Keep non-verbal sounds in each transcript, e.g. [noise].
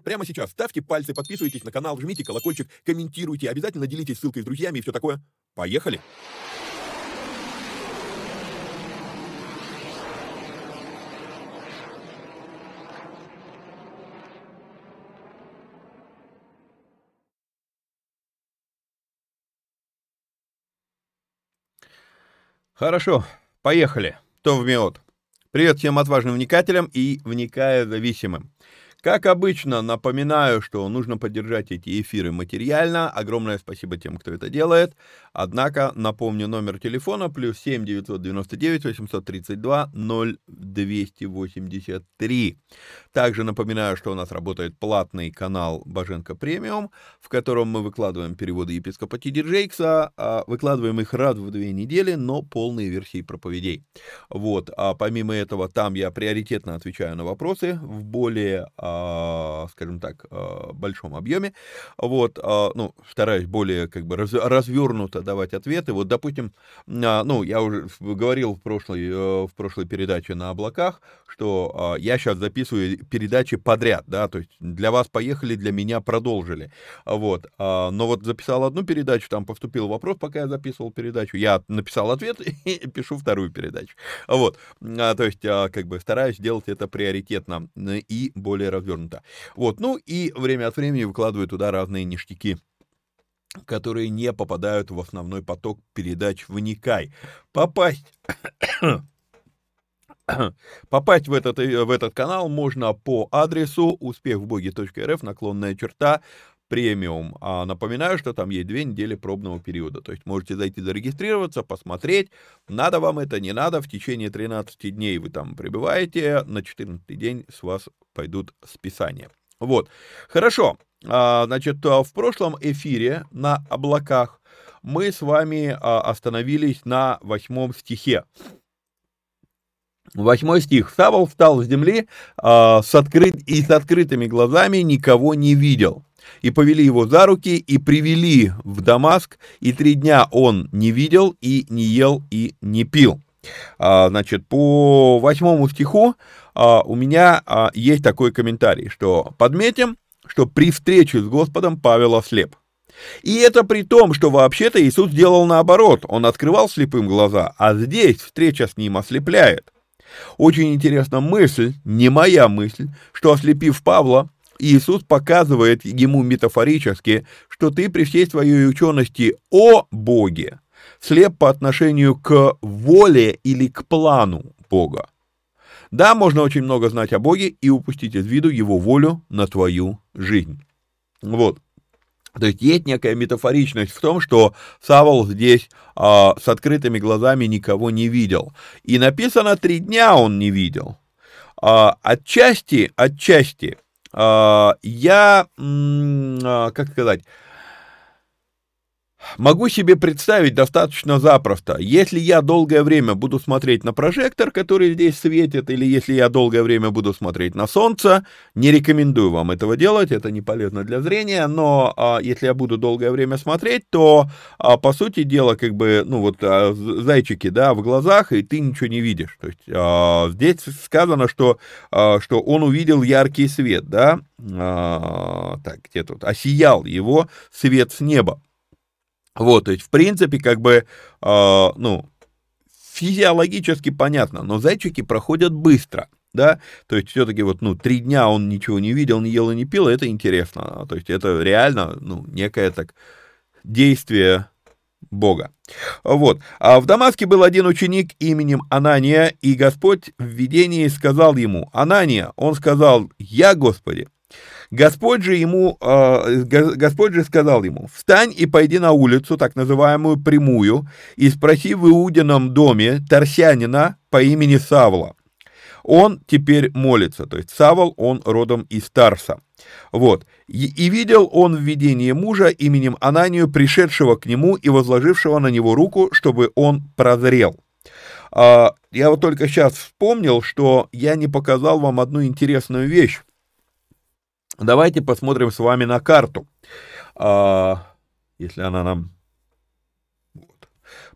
прямо сейчас ставьте пальцы, подписывайтесь на канал, жмите колокольчик, комментируйте, обязательно делитесь ссылкой с друзьями и все такое. Поехали! Хорошо, поехали. То в МИОТ. Привет всем отважным вникателям и вникая зависимым. Как обычно, напоминаю, что нужно поддержать эти эфиры материально. Огромное спасибо тем, кто это делает. Однако, напомню, номер телефона плюс 7 999 832 0283. Также напоминаю, что у нас работает платный канал Боженко Премиум, в котором мы выкладываем переводы епископа Тиди Джейкса. А, выкладываем их раз в две недели, но полные версии проповедей. Вот. А помимо этого, там я приоритетно отвечаю на вопросы в более а, скажем так, а, большом объеме. Вот, а, ну, стараюсь более как бы развернуто давать ответы. Вот, допустим, ну, я уже говорил в прошлой, э, в прошлой передаче на облаках, что я сейчас записываю передачи подряд, да, то есть для вас поехали, для меня продолжили. Вот, но вот записал одну передачу, там поступил вопрос, пока я записывал передачу, я написал ответ [laughs] и пишу вторую передачу. Вот, то есть как бы стараюсь делать это приоритетно и более развернуто. Вот, ну и время от времени выкладываю туда разные ништяки которые не попадают в основной поток передач «Вникай». Попасть... [coughs] Попасть в этот, в этот канал можно по адресу успехвбоги.рф, наклонная черта, премиум. А напоминаю, что там есть две недели пробного периода. То есть можете зайти зарегистрироваться, посмотреть, надо вам это, не надо. В течение 13 дней вы там пребываете, на 14 день с вас пойдут списания. Вот, хорошо. А, значит, в прошлом эфире на облаках мы с вами а, остановились на восьмом стихе. Восьмой стих. Савол встал с земли а, с открыт... и с открытыми глазами никого не видел. И повели его за руки и привели в Дамаск, и три дня он не видел и не ел и не пил. А, значит, по восьмому стиху а, у меня а, есть такой комментарий, что подметим, что при встрече с Господом Павел ослеп. И это при том, что вообще-то Иисус делал наоборот, он открывал слепым глаза, а здесь встреча с ним ослепляет. Очень интересна мысль, не моя мысль, что ослепив Павла, Иисус показывает ему метафорически, что ты при всей своей учености о Боге слеп по отношению к воле или к плану Бога. Да, можно очень много знать о Боге и упустить из виду его волю на твою жизнь. Вот. То есть есть некая метафоричность в том, что Савол здесь а, с открытыми глазами никого не видел. И написано, три дня он не видел. А, отчасти, отчасти, я, а, как сказать, Могу себе представить достаточно запросто, если я долгое время буду смотреть на прожектор, который здесь светит, или если я долгое время буду смотреть на солнце, не рекомендую вам этого делать, это не полезно для зрения, но а, если я буду долгое время смотреть, то, а, по сути дела, как бы, ну вот, а, зайчики, да, в глазах, и ты ничего не видишь. То есть а, здесь сказано, что, а, что он увидел яркий свет, да, а, так, где тут, осиял его свет с неба. Вот, то есть, в принципе, как бы, э, ну, физиологически понятно, но зайчики проходят быстро, да, то есть все-таки вот, ну, три дня он ничего не видел, не ел и не пил, это интересно, то есть это реально, ну, некое так действие Бога. Вот. А в Дамаске был один ученик именем Анания, и Господь в видении сказал ему, Анания, он сказал, я, Господи, Господь же ему, э, Господь же сказал ему, встань и пойди на улицу, так называемую прямую, и спроси в Иудином доме Тарсянина по имени Савла. Он теперь молится, то есть Савол, он родом из Тарса. Вот. И, и видел он в видении мужа именем Ананию, пришедшего к нему и возложившего на него руку, чтобы он прозрел. А, я вот только сейчас вспомнил, что я не показал вам одну интересную вещь. Давайте посмотрим с вами на карту. А, если она нам вот,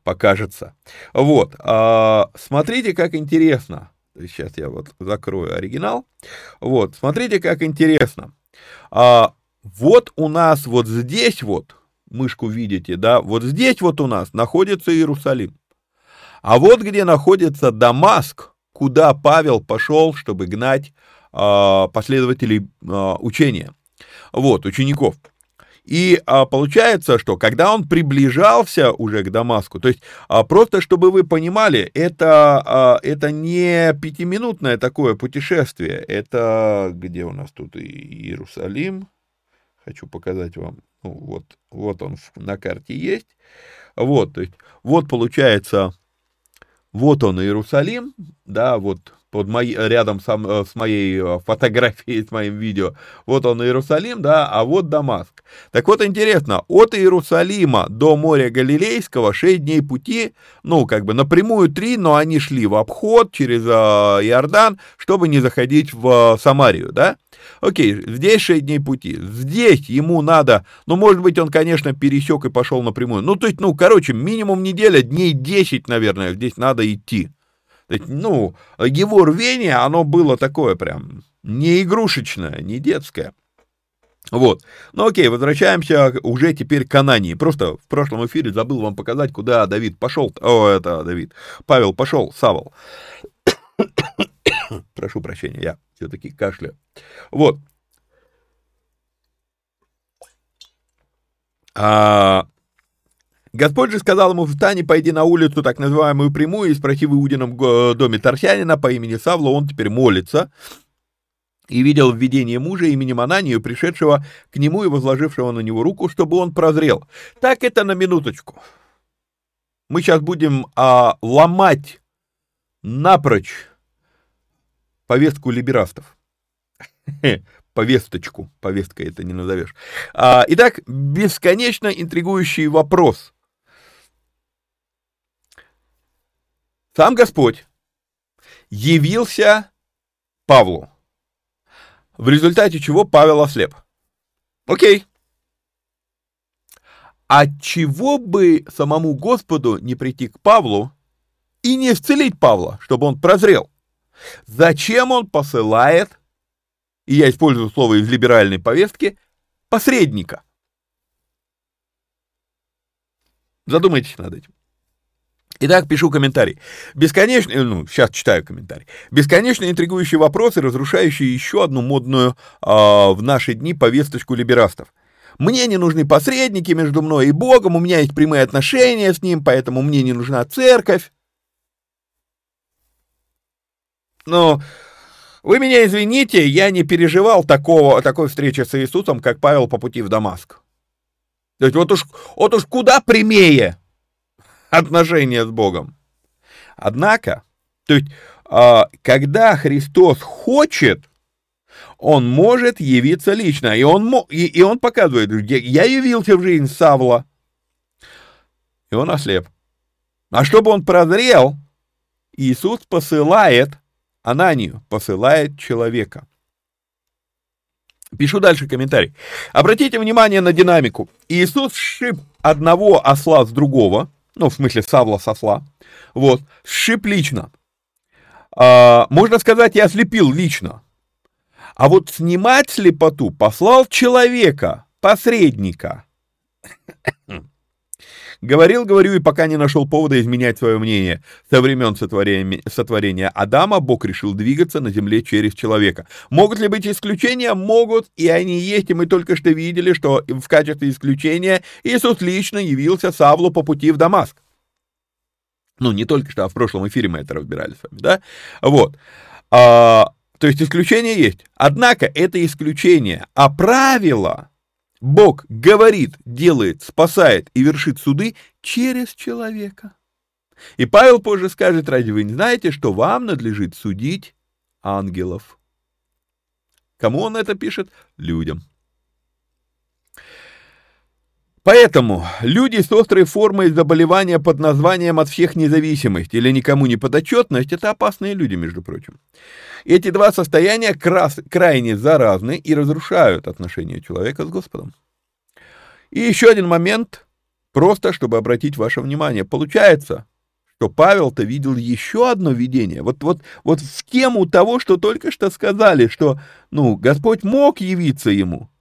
покажется. Вот. А, смотрите, как интересно. Сейчас я вот закрою оригинал. Вот. Смотрите, как интересно. А, вот у нас вот здесь вот, мышку видите, да, вот здесь вот у нас находится Иерусалим. А вот где находится Дамаск, куда Павел пошел, чтобы гнать последователей а, учения, вот, учеников. И а, получается, что когда он приближался уже к Дамаску, то есть а, просто чтобы вы понимали, это, а, это не пятиминутное такое путешествие, это где у нас тут Иерусалим, хочу показать вам, ну, вот, вот он на карте есть, вот, то есть вот получается, вот он Иерусалим, да, вот вот мои, рядом со, э, с моей э, фотографией, [laughs] с моим видео, вот он Иерусалим, да, а вот Дамаск. Так вот, интересно, от Иерусалима до моря Галилейского 6 дней пути, ну, как бы напрямую 3, но они шли в обход через э, Иордан, чтобы не заходить в Самарию, да. Окей, здесь 6 дней пути, здесь ему надо, ну, может быть, он, конечно, пересек и пошел напрямую, ну, то есть, ну, короче, минимум неделя, дней 10, наверное, здесь надо идти. Ну, его рвение, оно было такое прям не игрушечное, не детское. Вот. Ну окей, возвращаемся уже теперь к Анании. Просто в прошлом эфире забыл вам показать, куда Давид пошел. О, это Давид. Павел пошел, Савол. [coughs] Прошу прощения, я все-таки кашляю. Вот. А, Господь же сказал ему, встань и пойди на улицу, так называемую прямую, и спроси в Иудином доме Тарсянина по имени Савла, он теперь молится, и видел в видении мужа именем Ананию, пришедшего к нему и возложившего на него руку, чтобы он прозрел. Так это на минуточку. Мы сейчас будем а, ломать напрочь повестку либерастов. [laughs] Повесточку, повесткой это не назовешь. А, итак, бесконечно интригующий вопрос. Сам Господь явился Павлу, в результате чего Павел ослеп. Окей. А чего бы самому Господу не прийти к Павлу и не исцелить Павла, чтобы он прозрел? Зачем он посылает, и я использую слово из либеральной повестки, посредника? Задумайтесь над этим. Итак, пишу комментарий. Бесконечно, ну, сейчас читаю комментарий. Бесконечно интригующие вопросы, разрушающие еще одну модную э, в наши дни повесточку либерастов. Мне не нужны посредники между мной и Богом, у меня есть прямые отношения с Ним, поэтому мне не нужна церковь. Но вы меня извините, я не переживал такого, такой встречи с Иисусом, как Павел по пути в Дамаск. То есть вот уж, вот уж куда прямее отношения с Богом. Однако, то есть, а, когда Христос хочет, он может явиться лично, и он, и, и он показывает, я явился в жизнь Савла, и он ослеп. А чтобы он прозрел, Иисус посылает Ананию, посылает человека. Пишу дальше комментарий. Обратите внимание на динамику. Иисус сшиб одного осла с другого, ну, в смысле, Савла с осла, вот, сшиб лично. А, можно сказать, я ослепил лично. А вот снимать слепоту послал человека, посредника. [laughs] Говорил, говорю, и пока не нашел повода изменять свое мнение. Со времен сотворения, Адама Бог решил двигаться на земле через человека. Могут ли быть исключения? Могут, и они есть, и мы только что видели, что в качестве исключения Иисус лично явился Савлу по пути в Дамаск. Ну, не только что, а в прошлом эфире мы это разбирали с вами, да? Вот. А, то есть исключения есть. Однако это исключение, а правило Бог говорит, делает, спасает и вершит суды через человека. И Павел позже скажет, ради вы не знаете, что вам надлежит судить ангелов. Кому он это пишет? Людям. Поэтому люди с острой формой заболевания под названием «от всех независимость» или «никому не подотчетность» — это опасные люди, между прочим. Эти два состояния крас, крайне заразны и разрушают отношения человека с Господом. И еще один момент, просто чтобы обратить ваше внимание. Получается, что Павел-то видел еще одно видение. Вот, вот, вот в тему того, что только что сказали, что ну, Господь мог явиться ему —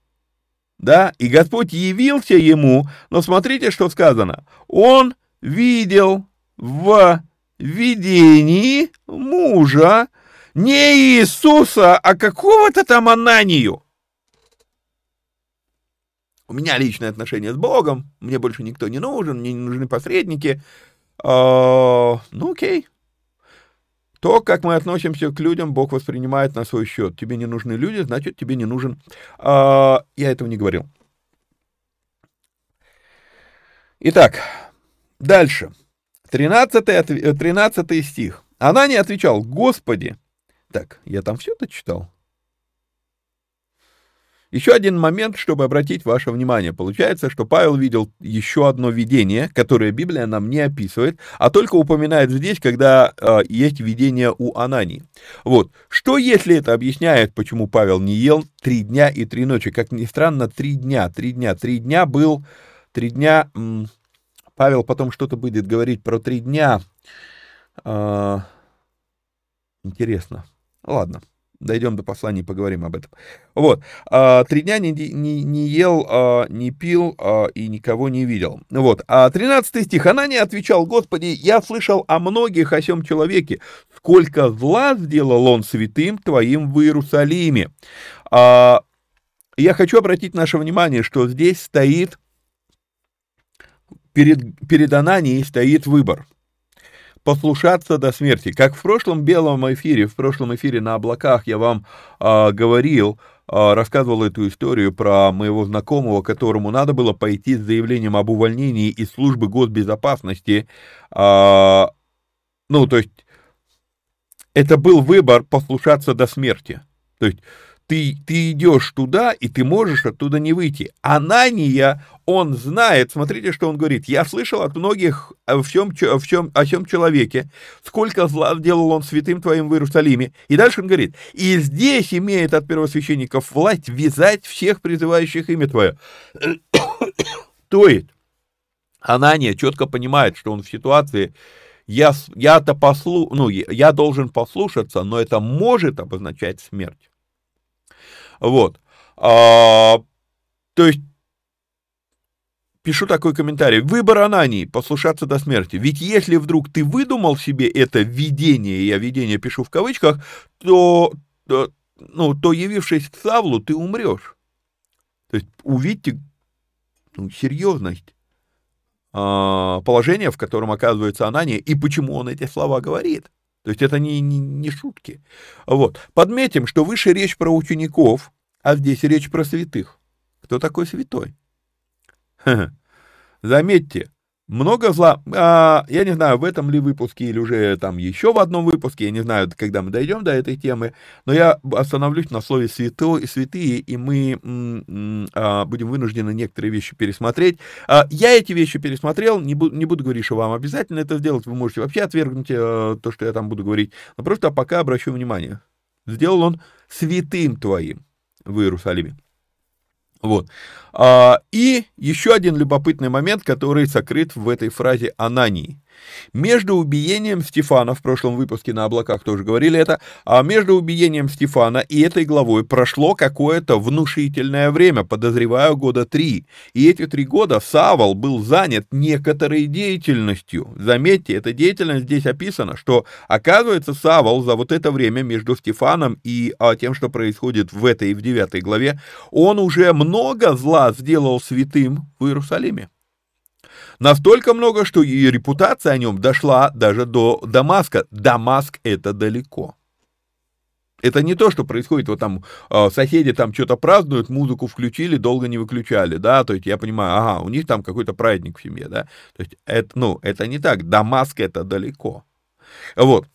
да, и Господь явился ему, но смотрите, что сказано. Он видел в видении мужа не Иисуса, а какого-то там Ананию. У меня личное отношение с Богом, мне больше никто не нужен, мне не нужны посредники. А, ну окей, то, как мы относимся к людям, Бог воспринимает на свой счет. Тебе не нужны люди, значит, тебе не нужен... А, я этого не говорил. Итак, дальше. 13, 13 стих. Она не отвечал, Господи. Так, я там все это читал? Еще один момент, чтобы обратить ваше внимание. Получается, что Павел видел еще одно видение, которое Библия нам не описывает, а только упоминает здесь, когда э, есть видение у Анании. Вот. Что если это объясняет, почему Павел не ел три дня и три ночи? Как ни странно, три дня, три дня, три дня был, три дня... М- Павел потом что-то будет говорить про три дня. Э- интересно. Ладно. Дойдем до послания и поговорим об этом. Вот. А, три дня не, не, не ел, а, не пил а, и никого не видел. Вот. А 13 стих. Она не отвечал, Господи, я слышал о многих о сем человеке. Сколько зла сделал он святым твоим в Иерусалиме. Я хочу обратить наше внимание, что здесь стоит, перед, перед Ананией стоит выбор послушаться до смерти. Как в прошлом белом эфире, в прошлом эфире на облаках я вам э, говорил, э, рассказывал эту историю про моего знакомого, которому надо было пойти с заявлением об увольнении из службы госбезопасности. Э, ну, то есть, это был выбор послушаться до смерти. То есть, ты, ты идешь туда, и ты можешь оттуда не выйти. Анания, он знает, смотрите, что он говорит, я слышал от многих в чем, в чем, о чем человеке, сколько зла сделал он святым твоим в Иерусалиме. И дальше он говорит, и здесь имеет от первосвященников власть вязать всех призывающих имя твое. [coughs] То есть, Анания четко понимает, что он в ситуации, я, я-то послу, ну, я должен послушаться, но это может обозначать смерть. Вот. А, то есть, пишу такой комментарий. Выбор Анании, послушаться до смерти. Ведь если вдруг ты выдумал себе это видение, я видение пишу в кавычках, то, то, ну, то явившись к Савлу, ты умрешь. То есть, увидьте ну, серьезность а, положения, в котором оказывается Анания, и почему он эти слова говорит. То есть это не, не, не шутки. Вот. Подметим, что выше речь про учеников, а здесь речь про святых. Кто такой святой? [laughs] Заметьте, много зла. А, я не знаю, в этом ли выпуске или уже там еще в одном выпуске, я не знаю, когда мы дойдем до этой темы, но я остановлюсь на слове святой, святые, и мы а, будем вынуждены некоторые вещи пересмотреть. А, я эти вещи пересмотрел, не, буду, не буду говорить, что вам обязательно это сделать, вы можете вообще отвергнуть а, то, что я там буду говорить, но просто пока обращу внимание. Сделал он святым твоим в Иерусалиме. Вот. А, и еще один любопытный момент, который сокрыт в этой фразе «Анании». Между убиением Стефана, в прошлом выпуске на облаках тоже говорили это, а между убиением Стефана и этой главой прошло какое-то внушительное время, подозреваю, года три. И эти три года Савол был занят некоторой деятельностью. Заметьте, эта деятельность здесь описана, что, оказывается, Савол за вот это время между Стефаном и а, тем, что происходит в этой и в девятой главе, он уже много зла сделал святым в Иерусалиме. Настолько много, что и репутация о нем дошла даже до Дамаска. Дамаск это далеко. Это не то, что происходит, вот там э, соседи там что-то празднуют, музыку включили, долго не выключали, да, то есть я понимаю, ага, у них там какой-то праздник в семье, да, то есть это, ну, это не так, Дамаск это далеко. Вот,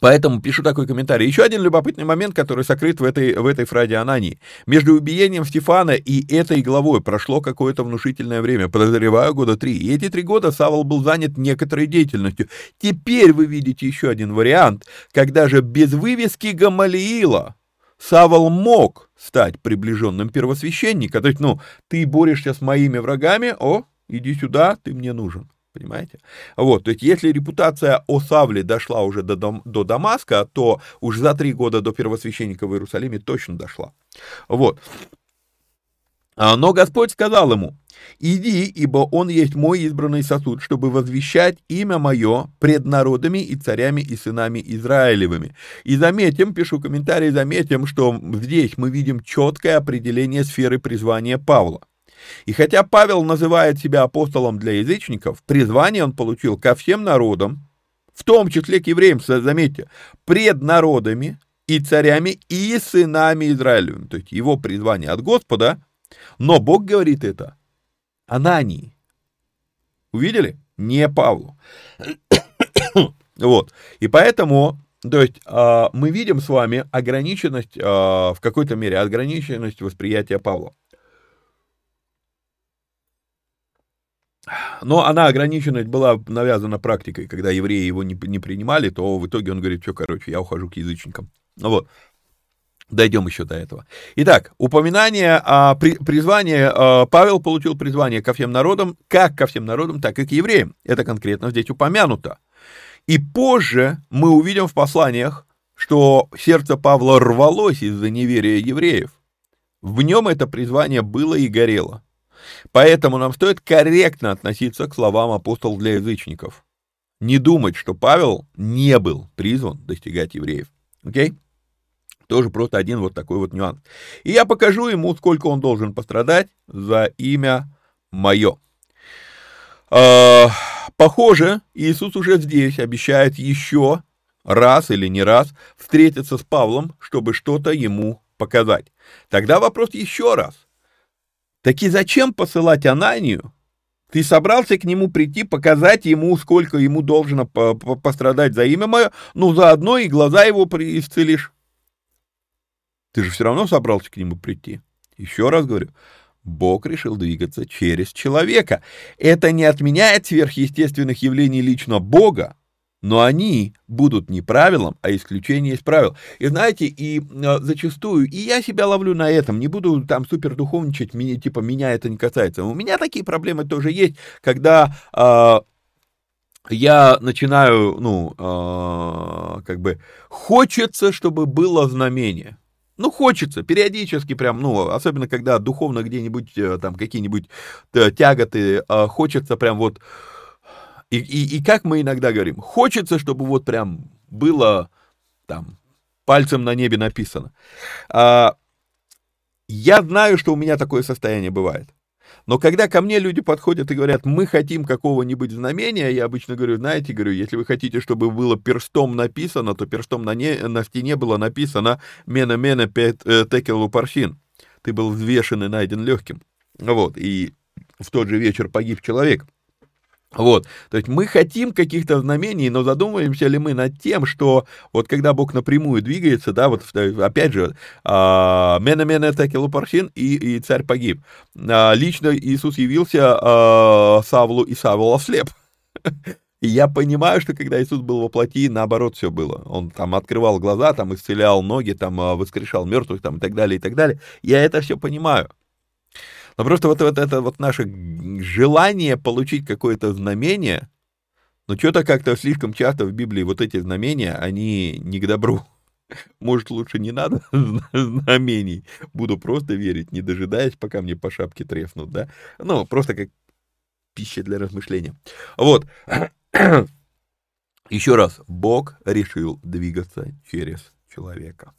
Поэтому пишу такой комментарий. Еще один любопытный момент, который сокрыт в этой, в этой фразе Анании. Между убиением Стефана и этой главой прошло какое-то внушительное время, подозреваю, года три. И эти три года Савол был занят некоторой деятельностью. Теперь вы видите еще один вариант, когда же без вывески Гамалиила Савол мог стать приближенным первосвященника. То есть, ну, ты борешься с моими врагами, о, иди сюда, ты мне нужен. Понимаете? Вот, то есть если репутация о Савле дошла уже до, до Дамаска, то уже за три года до первосвященника в Иерусалиме точно дошла. Вот. А, но Господь сказал ему, «Иди, ибо он есть мой избранный сосуд, чтобы возвещать имя мое пред народами и царями и сынами Израилевыми». И заметим, пишу комментарий, заметим, что здесь мы видим четкое определение сферы призвания Павла. И хотя Павел называет себя апостолом для язычников, призвание он получил ко всем народам, в том числе к евреям, заметьте, пред народами и царями и сынами Израилевыми. То есть его призвание от Господа, но Бог говорит это Анании. Увидели? Не Павлу. вот. И поэтому то есть э, мы видим с вами ограниченность, э, в какой-то мере ограниченность восприятия Павла. Но она ограниченность была навязана практикой, когда евреи его не, не принимали, то в итоге он говорит, что, короче, я ухожу к язычникам. Ну вот, дойдем еще до этого. Итак, упоминание о при, призвании, э, Павел получил призвание ко всем народам, как ко всем народам, так и к евреям. Это конкретно здесь упомянуто. И позже мы увидим в посланиях, что сердце Павла рвалось из-за неверия евреев. В нем это призвание было и горело. Поэтому нам стоит корректно относиться к словам апостол для язычников. Не думать, что Павел не был призван достигать евреев. Окей? Тоже просто один вот такой вот нюанс. И я покажу ему, сколько он должен пострадать за имя мое. А, похоже, Иисус уже здесь обещает еще раз или не раз встретиться с Павлом, чтобы что-то ему показать. Тогда вопрос еще раз. Так и зачем посылать Ананию? Ты собрался к нему прийти, показать ему, сколько ему должно пострадать за имя мое, ну, заодно и глаза его исцелишь. Ты же все равно собрался к нему прийти. Еще раз говорю, Бог решил двигаться через человека. Это не отменяет сверхъестественных явлений лично Бога, но они будут не правилом, а исключением из правил. И знаете, и э, зачастую, и я себя ловлю на этом, не буду там супер духовничать, меня, типа меня это не касается. У меня такие проблемы тоже есть, когда э, я начинаю, ну, э, как бы, хочется, чтобы было знамение. Ну, хочется, периодически прям, ну, особенно когда духовно где-нибудь, э, там, какие-нибудь э, тяготы, э, хочется прям вот и, и, и как мы иногда говорим, хочется, чтобы вот прям было там пальцем на небе написано. А, я знаю, что у меня такое состояние бывает. Но когда ко мне люди подходят и говорят, мы хотим какого-нибудь знамения, я обычно говорю, знаете, говорю, если вы хотите, чтобы было перстом написано, то перстом на, не, на стене было написано «Мена-мена э, текелу парфин». Ты был взвешен и найден легким. Вот, и в тот же вечер погиб человек. Вот, то есть мы хотим каких-то знамений, но задумываемся ли мы над тем, что вот когда Бог напрямую двигается, да, вот опять же, мена мена текелу паршин и, царь погиб. А, лично Иисус явился а, Савлу и Савл ослеп. [laughs] Я понимаю, что когда Иисус был во плоти, наоборот все было. Он там открывал глаза, там исцелял ноги, там а, воскрешал мертвых, там и так далее, и так далее. Я это все понимаю. Но просто вот, вот это вот наше желание получить какое-то знамение, но что-то как-то слишком часто в Библии вот эти знамения, они не к добру. Может, лучше не надо [laughs] знамений. Буду просто верить, не дожидаясь, пока мне по шапке треснут, да? Ну, просто как пища для размышления. Вот. [clears throat] Еще раз, Бог решил двигаться через человека.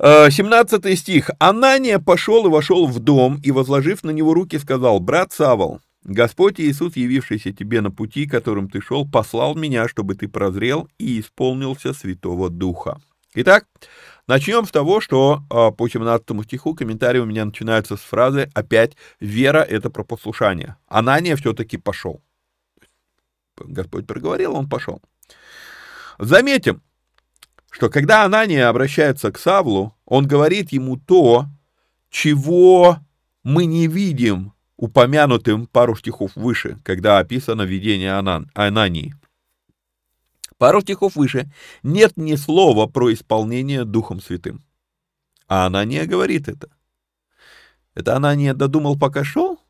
17 э, стих. «Анания пошел и вошел в дом, и, возложив на него руки, сказал, «Брат Савол, Господь Иисус, явившийся тебе на пути, которым ты шел, послал меня, чтобы ты прозрел и исполнился Святого Духа». Итак, начнем с того, что э, по 17 стиху комментарии у меня начинаются с фразы «Опять вера — это про послушание». Анания все-таки пошел. Господь проговорил, он пошел. Заметим, что когда Анания обращается к Савлу, он говорит ему то, чего мы не видим упомянутым пару стихов выше, когда описано видение Анан, Анании. Пару стихов выше нет ни слова про исполнение Духом Святым. А Анания говорит это. Это Анания додумал, пока шел?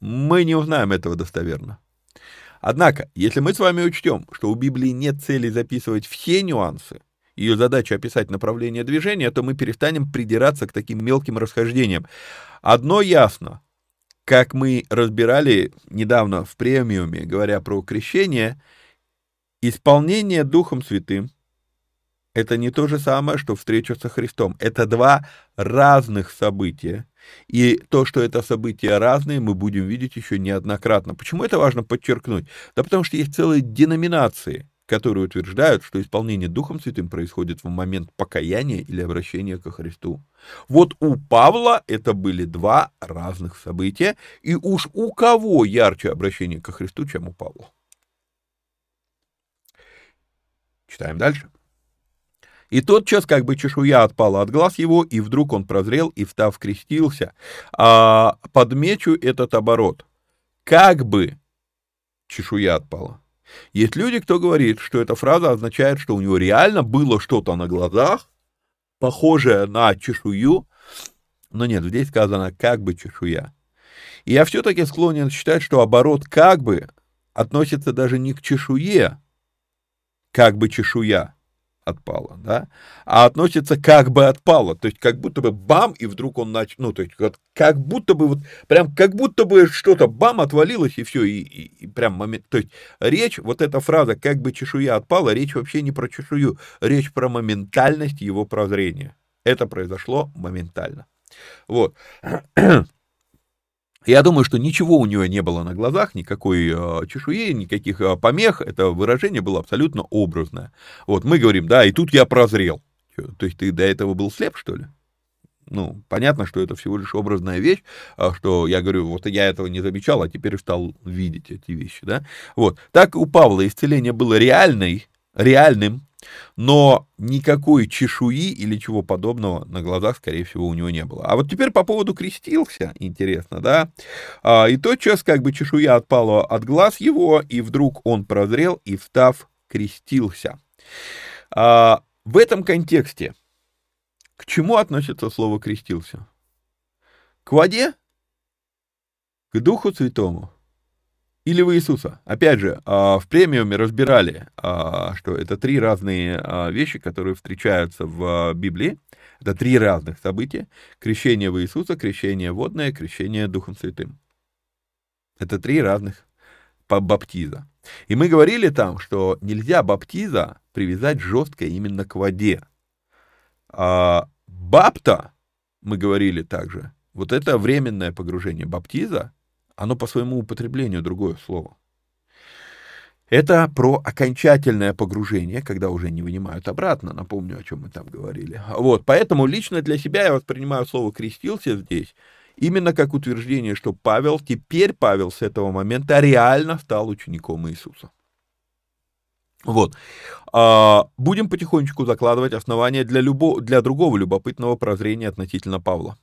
Мы не узнаем этого достоверно. Однако, если мы с вами учтем, что у Библии нет цели записывать все нюансы, ее задача описать направление движения, то мы перестанем придираться к таким мелким расхождениям. Одно ясно, как мы разбирали недавно в премиуме, говоря про крещение, исполнение Духом Святым — это не то же самое, что встреча со Христом. Это два разных события, и то, что это события разные, мы будем видеть еще неоднократно. Почему это важно подчеркнуть? Да потому что есть целые деноминации, которые утверждают, что исполнение Духом Святым происходит в момент покаяния или обращения ко Христу. Вот у Павла это были два разных события, и уж у кого ярче обращение ко Христу, чем у Павла. Читаем дальше. И тотчас как бы чешуя отпала от глаз его, и вдруг он прозрел и, встав, крестился. А, подмечу этот оборот. Как бы чешуя отпала. Есть люди, кто говорит, что эта фраза означает, что у него реально было что-то на глазах, похожее на чешую, но нет, здесь сказано «как бы чешуя». И я все-таки склонен считать, что оборот «как бы» относится даже не к чешуе, как бы чешуя, отпало, да, а относится как бы отпало, то есть как будто бы бам, и вдруг он начал, ну, то есть вот, как будто бы вот, прям как будто бы что-то бам отвалилось, и все, и, и, и прям момент, то есть речь, вот эта фраза, как бы чешуя отпала, речь вообще не про чешую, речь про моментальность его прозрения. Это произошло моментально. Вот. Я думаю, что ничего у него не было на глазах, никакой э, чешуи, никаких э, помех. Это выражение было абсолютно образное. Вот мы говорим, да, и тут я прозрел. То есть ты до этого был слеп, что ли? Ну, понятно, что это всего лишь образная вещь, а что я говорю, вот я этого не замечал, а теперь стал видеть эти вещи, да? Вот. Так у Павла исцеление было реальной, реальным, но никакой чешуи или чего подобного на глазах, скорее всего, у него не было. А вот теперь по поводу крестился, интересно, да? А, и тотчас как бы чешуя отпала от глаз его, и вдруг он прозрел и, встав, крестился. А, в этом контексте к чему относится слово «крестился»? К воде? К Духу Святому? Или в Иисуса. Опять же, а, в премиуме разбирали, а, что это три разные а, вещи, которые встречаются в Библии. Это три разных события. Крещение в Иисуса, крещение водное, крещение Духом Святым. Это три разных баптиза. И мы говорили там, что нельзя баптиза привязать жестко именно к воде. А бапта, мы говорили также, вот это временное погружение баптиза, оно по своему употреблению другое слово. Это про окончательное погружение, когда уже не вынимают обратно. Напомню, о чем мы там говорили. Вот, поэтому лично для себя я воспринимаю слово «крестился» здесь именно как утверждение, что Павел, теперь Павел с этого момента реально стал учеником Иисуса. Вот. А, будем потихонечку закладывать основания для, любо, для другого любопытного прозрения относительно Павла.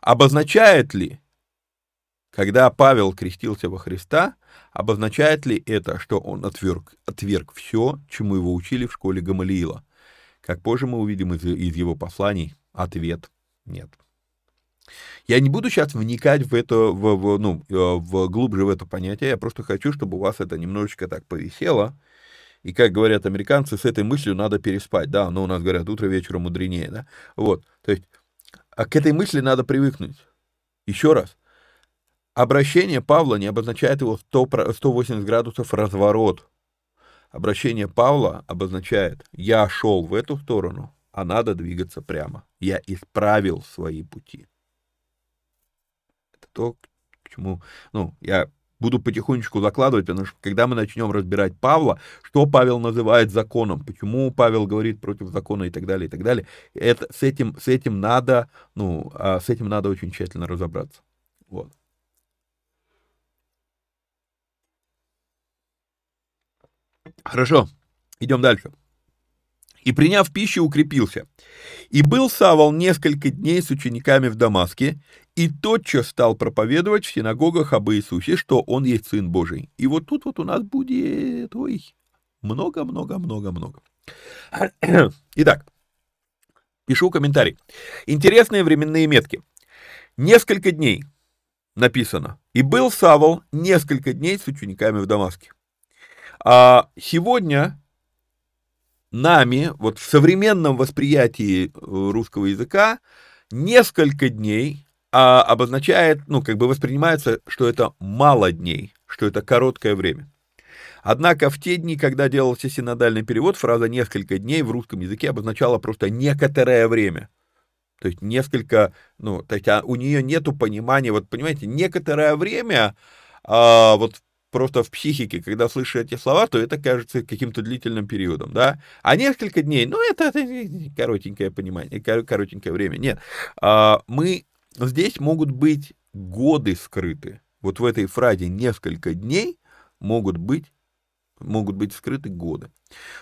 Обозначает ли когда Павел крестился во Христа, обозначает ли это, что он отверг, отверг все, чему его учили в школе Гамалиила? Как позже мы увидим из, из его посланий, ответ – нет. Я не буду сейчас вникать в это, в, в, ну, э, в, глубже в это понятие, я просто хочу, чтобы у вас это немножечко так повисело, и, как говорят американцы, с этой мыслью надо переспать, да, но у нас говорят, утро вечера мудренее, да, вот, то есть, а к этой мысли надо привыкнуть. Еще раз, Обращение Павла не обозначает его 100, 180 градусов разворот. Обращение Павла обозначает «я шел в эту сторону, а надо двигаться прямо. Я исправил свои пути». Это то, к чему, ну, я буду потихонечку закладывать, потому что когда мы начнем разбирать Павла, что Павел называет законом, почему Павел говорит против закона и так далее, и так далее, это, с, этим, с этим надо, ну, а, с этим надо очень тщательно разобраться. Вот. Хорошо, идем дальше. И, приняв пищу, укрепился. И был Савол несколько дней с учениками в Дамаске, и тотчас стал проповедовать в синагогах об Иисусе, что Он есть Сын Божий. И вот тут вот у нас будет, ой, много-много-много-много. [clears throat] Итак, пишу комментарий. Интересные временные метки. Несколько дней написано. И был Савол несколько дней с учениками в Дамаске. А сегодня нами, вот в современном восприятии э, русского языка, несколько дней а, обозначает, ну, как бы воспринимается, что это мало дней, что это короткое время. Однако в те дни, когда делался синодальный перевод, фраза «несколько дней» в русском языке обозначала просто некоторое время. То есть несколько, ну, то есть а у нее нету понимания, вот понимаете, некоторое время, а, вот просто в психике, когда слышишь эти слова, то это кажется каким-то длительным периодом, да. А несколько дней, ну, это, это коротенькое понимание, коротенькое время. Нет, а, мы здесь могут быть годы скрыты. Вот в этой фразе несколько дней могут быть, могут быть скрыты годы.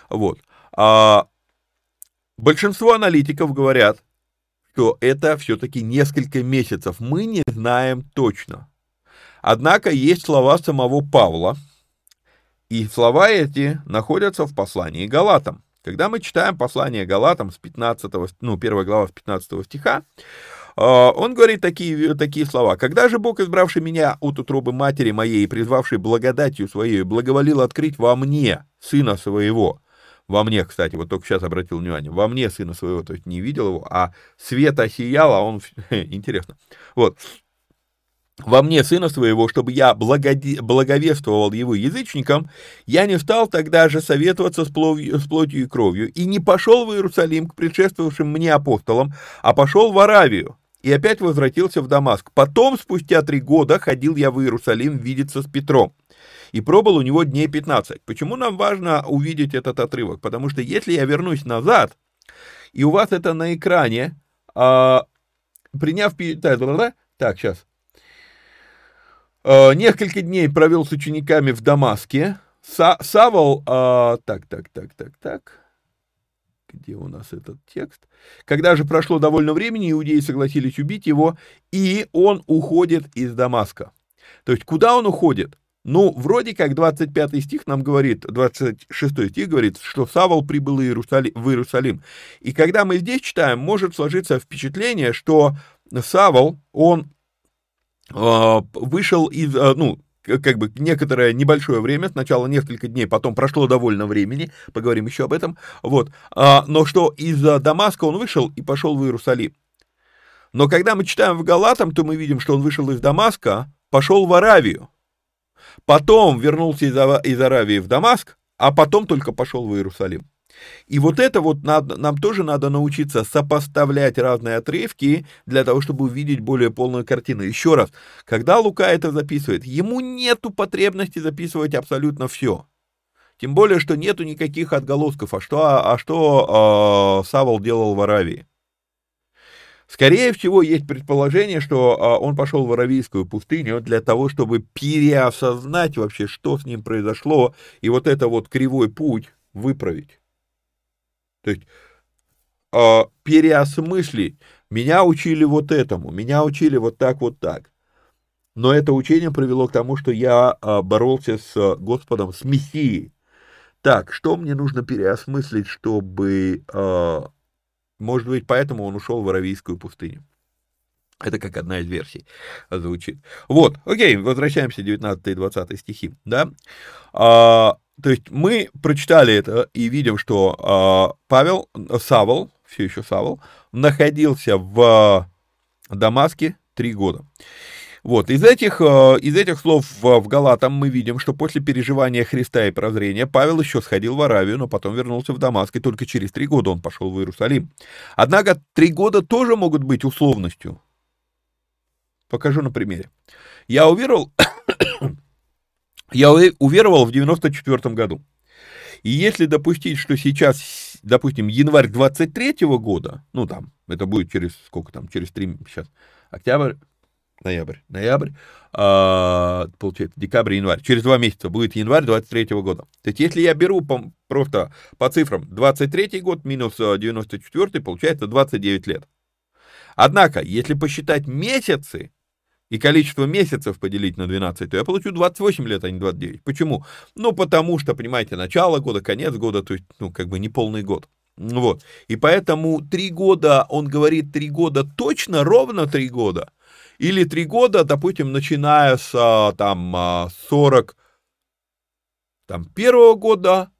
Вот. А, большинство аналитиков говорят, что это все-таки несколько месяцев. Мы не знаем точно. Однако есть слова самого Павла, и слова эти находятся в послании Галатам. Когда мы читаем послание Галатам с 15, ну, 1 глава с 15 стиха, а, он говорит такие, такие слова. «Когда же Бог, избравший меня от утробы матери моей и призвавший благодатью своей, благоволил открыть во мне сына своего». Во мне, кстати, вот только сейчас обратил внимание, во мне сына своего, то есть не видел его, а свет осиял, а он... [laughs] Интересно. Вот во мне сына своего, чтобы я благоди... благовествовал его язычникам, я не стал тогда же советоваться с, пловью, с плотью и кровью, и не пошел в Иерусалим к предшествовавшим мне апостолам, а пошел в Аравию, и опять возвратился в Дамаск. Потом, спустя три года, ходил я в Иерусалим видеться с Петром, и пробыл у него дней 15. Почему нам важно увидеть этот отрывок? Потому что если я вернусь назад, и у вас это на экране, а, приняв... Так, сейчас. Э, несколько дней провел с учениками в Дамаске. Са Савол, а, так, так, так, так, так, где у нас этот текст? Когда же прошло довольно времени, иудеи согласились убить его, и он уходит из Дамаска. То есть, куда он уходит? Ну, вроде как 25 стих нам говорит, 26 стих говорит, что Савол прибыл в Иерусалим. И когда мы здесь читаем, может сложиться впечатление, что Савол, он э, вышел из, э, ну, как бы некоторое небольшое время, сначала несколько дней, потом прошло довольно времени, поговорим еще об этом, вот, а, но что из Дамаска он вышел и пошел в Иерусалим. Но когда мы читаем в Галатам, то мы видим, что он вышел из Дамаска, пошел в Аравию, потом вернулся из Аравии в Дамаск, а потом только пошел в Иерусалим. И вот это вот надо, нам тоже надо научиться сопоставлять разные отрывки для того, чтобы увидеть более полную картину. Еще раз, когда Лука это записывает, ему нету потребности записывать абсолютно все. Тем более, что нету никаких отголосков. А что, а что э, Савол делал в Аравии? Скорее всего, есть предположение, что э, он пошел в Аравийскую пустыню для того, чтобы переосознать вообще, что с ним произошло, и вот это вот кривой путь выправить. То есть э, переосмыслить. Меня учили вот этому, меня учили вот так, вот так. Но это учение привело к тому, что я э, боролся с Господом, с Мессией. Так, что мне нужно переосмыслить, чтобы, э, может быть, поэтому он ушел в Аравийскую пустыню. Это как одна из версий звучит. Вот, окей, возвращаемся 19 и 20 стихи, да. А, то есть мы прочитали это и видим, что э, Павел, Савол, все еще Савол, находился в Дамаске три года. Вот, из этих, э, из этих слов в Галатам мы видим, что после переживания Христа и прозрения Павел еще сходил в Аравию, но потом вернулся в Дамаск, и только через три года он пошел в Иерусалим. Однако три года тоже могут быть условностью. Покажу на примере. Я уверовал, я уверовал в 94 году. И если допустить, что сейчас, допустим, январь 23 года, ну там, это будет через сколько там, через три, сейчас, октябрь, ноябрь, ноябрь, а, получается, декабрь, январь, через два месяца будет январь 23 года. То есть, если я беру по, просто по цифрам 23 год минус 94, получается 29 лет. Однако, если посчитать месяцы, и количество месяцев поделить на 12, то я получу 28 лет, а не 29. Почему? Ну, потому что, понимаете, начало года, конец года, то есть, ну, как бы не полный год. Вот. И поэтому три года, он говорит три года точно, ровно три года. Или три года, допустим, начиная с а, там 40, а, там, первого года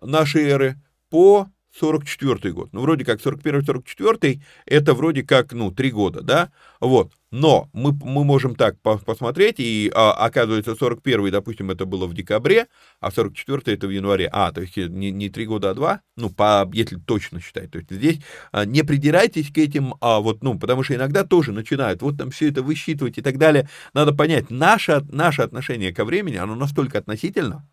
нашей эры по 44 год. Ну, вроде как 41-44, это вроде как, ну, 3 года, да? Вот. Но мы, мы можем так посмотреть, и а, оказывается 41 допустим, это было в декабре, а 44 это в январе. А, то есть не, не 3 года, а 2, ну, по, если точно считать. То есть здесь а, не придирайтесь к этим, а, вот, ну, потому что иногда тоже начинают вот там все это высчитывать и так далее. Надо понять, наше, наше отношение ко времени, оно настолько относительно,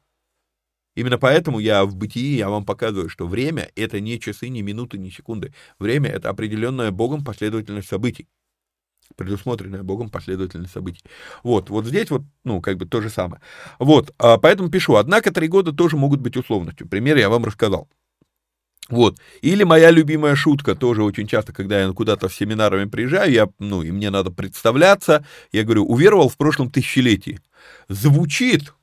Именно поэтому я в бытии, я вам показываю, что время — это не часы, не минуты, не секунды. Время — это определенная Богом последовательность событий. Предусмотренная Богом последовательность событий. Вот, вот здесь вот, ну, как бы то же самое. Вот, а поэтому пишу. Однако три года тоже могут быть условностью. Пример я вам рассказал. Вот. Или моя любимая шутка, тоже очень часто, когда я куда-то с семинарами приезжаю, я, ну, и мне надо представляться, я говорю, уверовал в прошлом тысячелетии. Звучит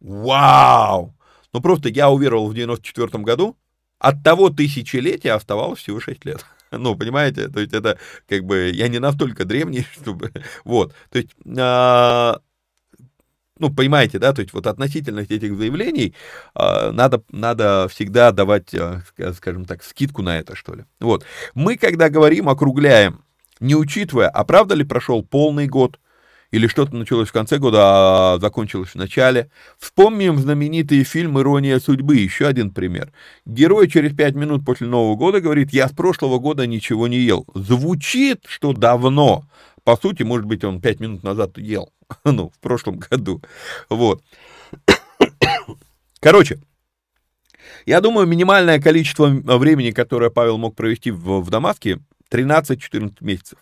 Вау! Ну просто я уверовал в 94 году, от того тысячелетия оставалось всего 6 лет. [laughs] Ну, понимаете, то есть это как бы я не настолько древний, [laughs] чтобы... Вот, то есть... А, ну, понимаете, да, то есть вот относительно этих заявлений а, надо, надо всегда давать, а, скажем так, скидку на это, что ли. Вот. Мы, когда говорим, округляем, не учитывая, а правда ли прошел полный год, или что-то началось в конце года, а закончилось в начале. Вспомним знаменитый фильм «Ирония судьбы», еще один пример. Герой через пять минут после Нового года говорит, я с прошлого года ничего не ел. Звучит, что давно. По сути, может быть, он пять минут назад ел, [laughs] ну, в прошлом году. Вот. Короче, я думаю, минимальное количество времени, которое Павел мог провести в, в Дамаске, 13-14 месяцев.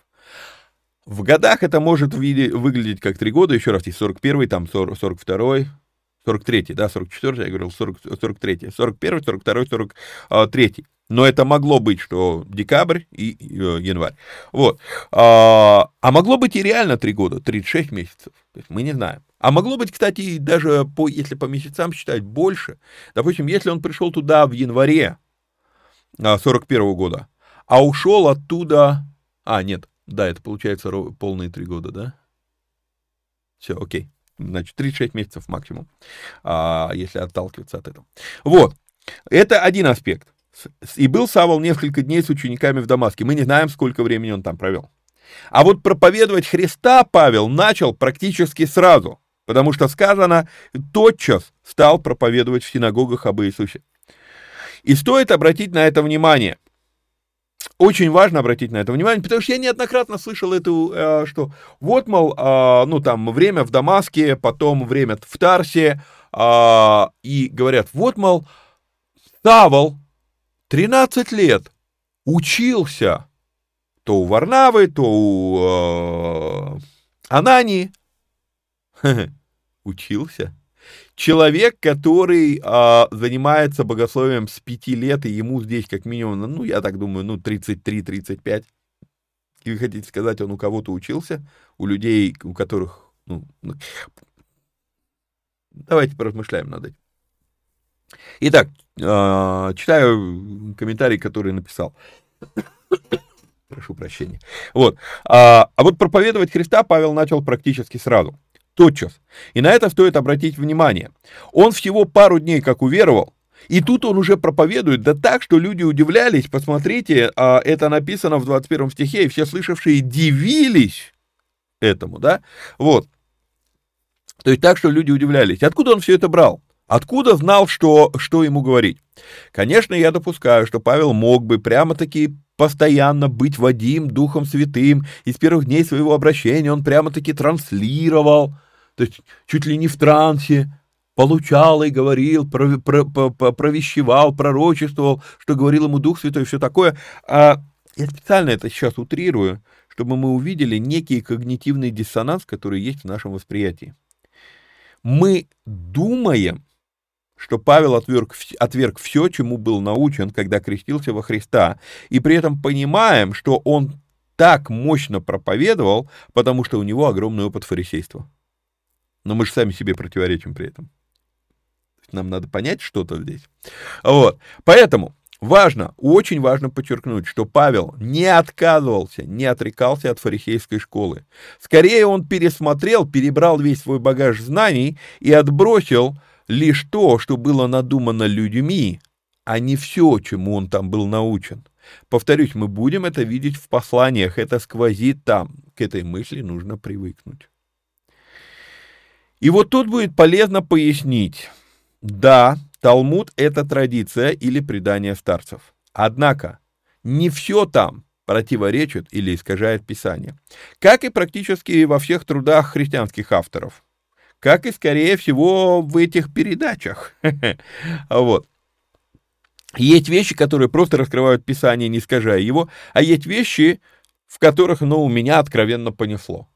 В годах это может выглядеть как три года, еще раз, есть 41 там 40, 42 43 да, 44 я говорил, 40, 43 41 42 43 но это могло быть, что декабрь и э, январь. Вот. А, а могло быть и реально 3 года, 36 месяцев. То есть мы не знаем. А могло быть, кстати, даже по, если по месяцам считать, больше. Допустим, если он пришел туда в январе 41 -го года, а ушел оттуда... А, нет, да, это получается полные 3 года, да? Все, окей. Значит, 36 месяцев максимум, а, если отталкиваться от этого. Вот. Это один аспект. И был Савол несколько дней с учениками в Дамаске. Мы не знаем, сколько времени он там провел. А вот проповедовать Христа Павел начал практически сразу, потому что сказано, тотчас стал проповедовать в синагогах об Иисусе. И стоит обратить на это внимание. Очень важно обратить на это внимание, потому что я неоднократно слышал эту, э, что вот, мол, э, ну там время в Дамаске, потом время в Тарсе, э, и говорят, вот, мол, Савол 13 лет учился то у Варнавы, то у э, Анании. [laughs] Учился. Человек, который э, занимается богословием с 5 лет, и ему здесь как минимум, ну, я так думаю, ну, 33-35. И вы хотите сказать, он у кого-то учился? У людей, у которых, ну, ну давайте поразмышляем над этим. Итак, а, читаю комментарий, который написал. Прошу прощения. Вот. А, а вот проповедовать Христа Павел начал практически сразу, тотчас. И на это стоит обратить внимание. Он всего пару дней как уверовал, и тут он уже проповедует, да так, что люди удивлялись, посмотрите, а, это написано в 21 стихе, и все слышавшие дивились этому, да, вот. То есть так, что люди удивлялись. Откуда он все это брал? Откуда знал, что, что ему говорить? Конечно, я допускаю, что Павел мог бы прямо-таки постоянно быть Вадим Духом Святым, и с первых дней своего обращения он прямо-таки транслировал, чуть ли не в трансе, получал и говорил, про, про, про, провещевал, пророчествовал, что говорил ему Дух Святой и все такое. А я специально это сейчас утрирую, чтобы мы увидели некий когнитивный диссонанс, который есть в нашем восприятии. Мы думаем, что Павел отверг, отверг все, чему был научен, когда крестился во Христа, и при этом понимаем, что он так мощно проповедовал, потому что у него огромный опыт фарисейства. Но мы же сами себе противоречим при этом. Нам надо понять что-то здесь. Вот. Поэтому важно, очень важно подчеркнуть, что Павел не отказывался, не отрекался от фарисейской школы. Скорее он пересмотрел, перебрал весь свой багаж знаний и отбросил лишь то, что было надумано людьми, а не все, чему он там был научен. Повторюсь, мы будем это видеть в посланиях, это сквозит там. К этой мысли нужно привыкнуть. И вот тут будет полезно пояснить. Да, Талмуд — это традиция или предание старцев. Однако, не все там противоречит или искажает Писание. Как и практически во всех трудах христианских авторов как и, скорее всего, в этих передачах. [laughs] Вот. Есть вещи, которые просто раскрывают Писание, не искажая его, а есть вещи, в которых, ну, у меня откровенно понесло.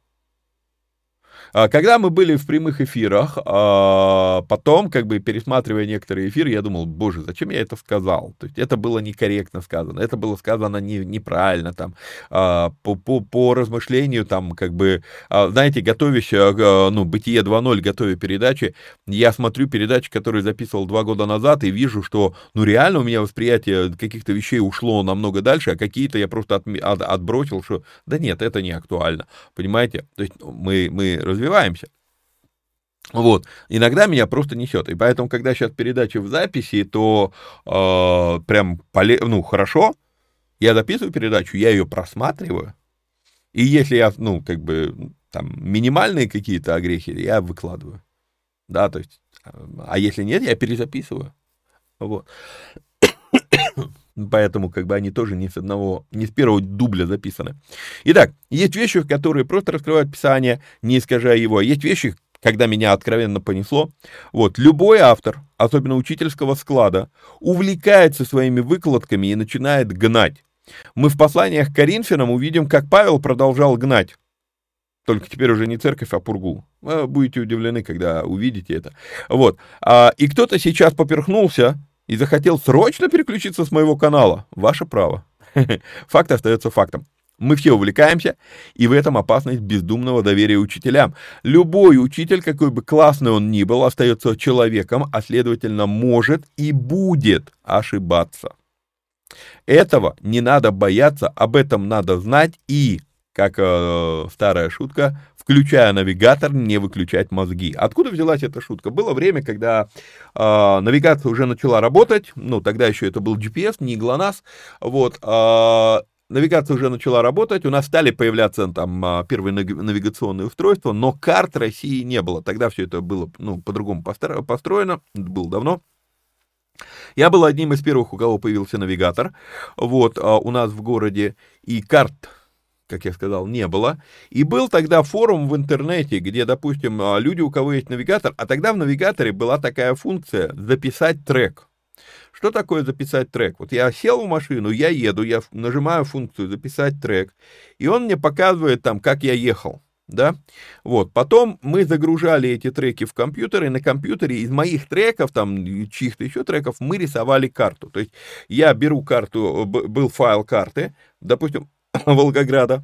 А, когда мы были в прямых эфирах, а, потом, как бы пересматривая некоторые эфиры, я думал, боже, зачем я это сказал? То есть это было некорректно сказано, это было сказано не, неправильно, там, а, по, по, по размышлению, там, как бы, знаете, готовясь, ну, «Бытие 2.0», готовя передачи, я смотрю передачи, которые записывал два года назад, и вижу, что, ну, реально у меня восприятие каких-то вещей ушло намного дальше, а какие-то я просто от, от, отбросил, что, да нет, это не актуально, понимаете? То есть мы, мы развиваемся. Вот, иногда меня просто несет. И поэтому, когда сейчас передача в записи, то э, прям поле... ну, хорошо, я записываю передачу, я ее просматриваю. И если я, ну, как бы, там, минимальные какие-то огрехи, я выкладываю. Да, то есть, а если нет, я перезаписываю. Вот. Поэтому как бы они тоже не с одного, не с первого дубля записаны. Итак, есть вещи, которые просто раскрывают Писание, не искажая его. Есть вещи, когда меня откровенно понесло. Вот, любой автор, особенно учительского склада, увлекается своими выкладками и начинает гнать. Мы в посланиях к Коринфянам увидим, как Павел продолжал гнать. только теперь уже не церковь, а пургу. Вы будете удивлены, когда увидите это. Вот. А, и кто-то сейчас поперхнулся и захотел срочно переключиться с моего канала. Ваше право. [laughs] Факт остается фактом. Мы все увлекаемся, и в этом опасность бездумного доверия учителям. Любой учитель, какой бы классный он ни был, остается человеком, а следовательно может и будет ошибаться. Этого не надо бояться, об этом надо знать и, как э, старая шутка, включая навигатор, не выключать мозги. Откуда взялась эта шутка? Было время, когда э, навигация уже начала работать, ну, тогда еще это был GPS, не ГЛОНАСС, вот, э, навигация уже начала работать, у нас стали появляться там а, первые навигационные устройства, но карт России не было. Тогда все это было ну, по-другому построено, было давно. Я был одним из первых, у кого появился навигатор, вот, у нас в городе, и карт, как я сказал, не было. И был тогда форум в интернете, где, допустим, а, люди, у кого есть навигатор, а тогда в навигаторе была такая функция «записать трек». Что такое записать трек? Вот я сел в машину, я еду, я нажимаю функцию записать трек, и он мне показывает там, как я ехал. Да, вот, потом мы загружали эти треки в компьютер, и на компьютере из моих треков, там, чьих-то еще треков, мы рисовали карту. То есть я беру карту, был файл карты, допустим, [laughs] Волгограда,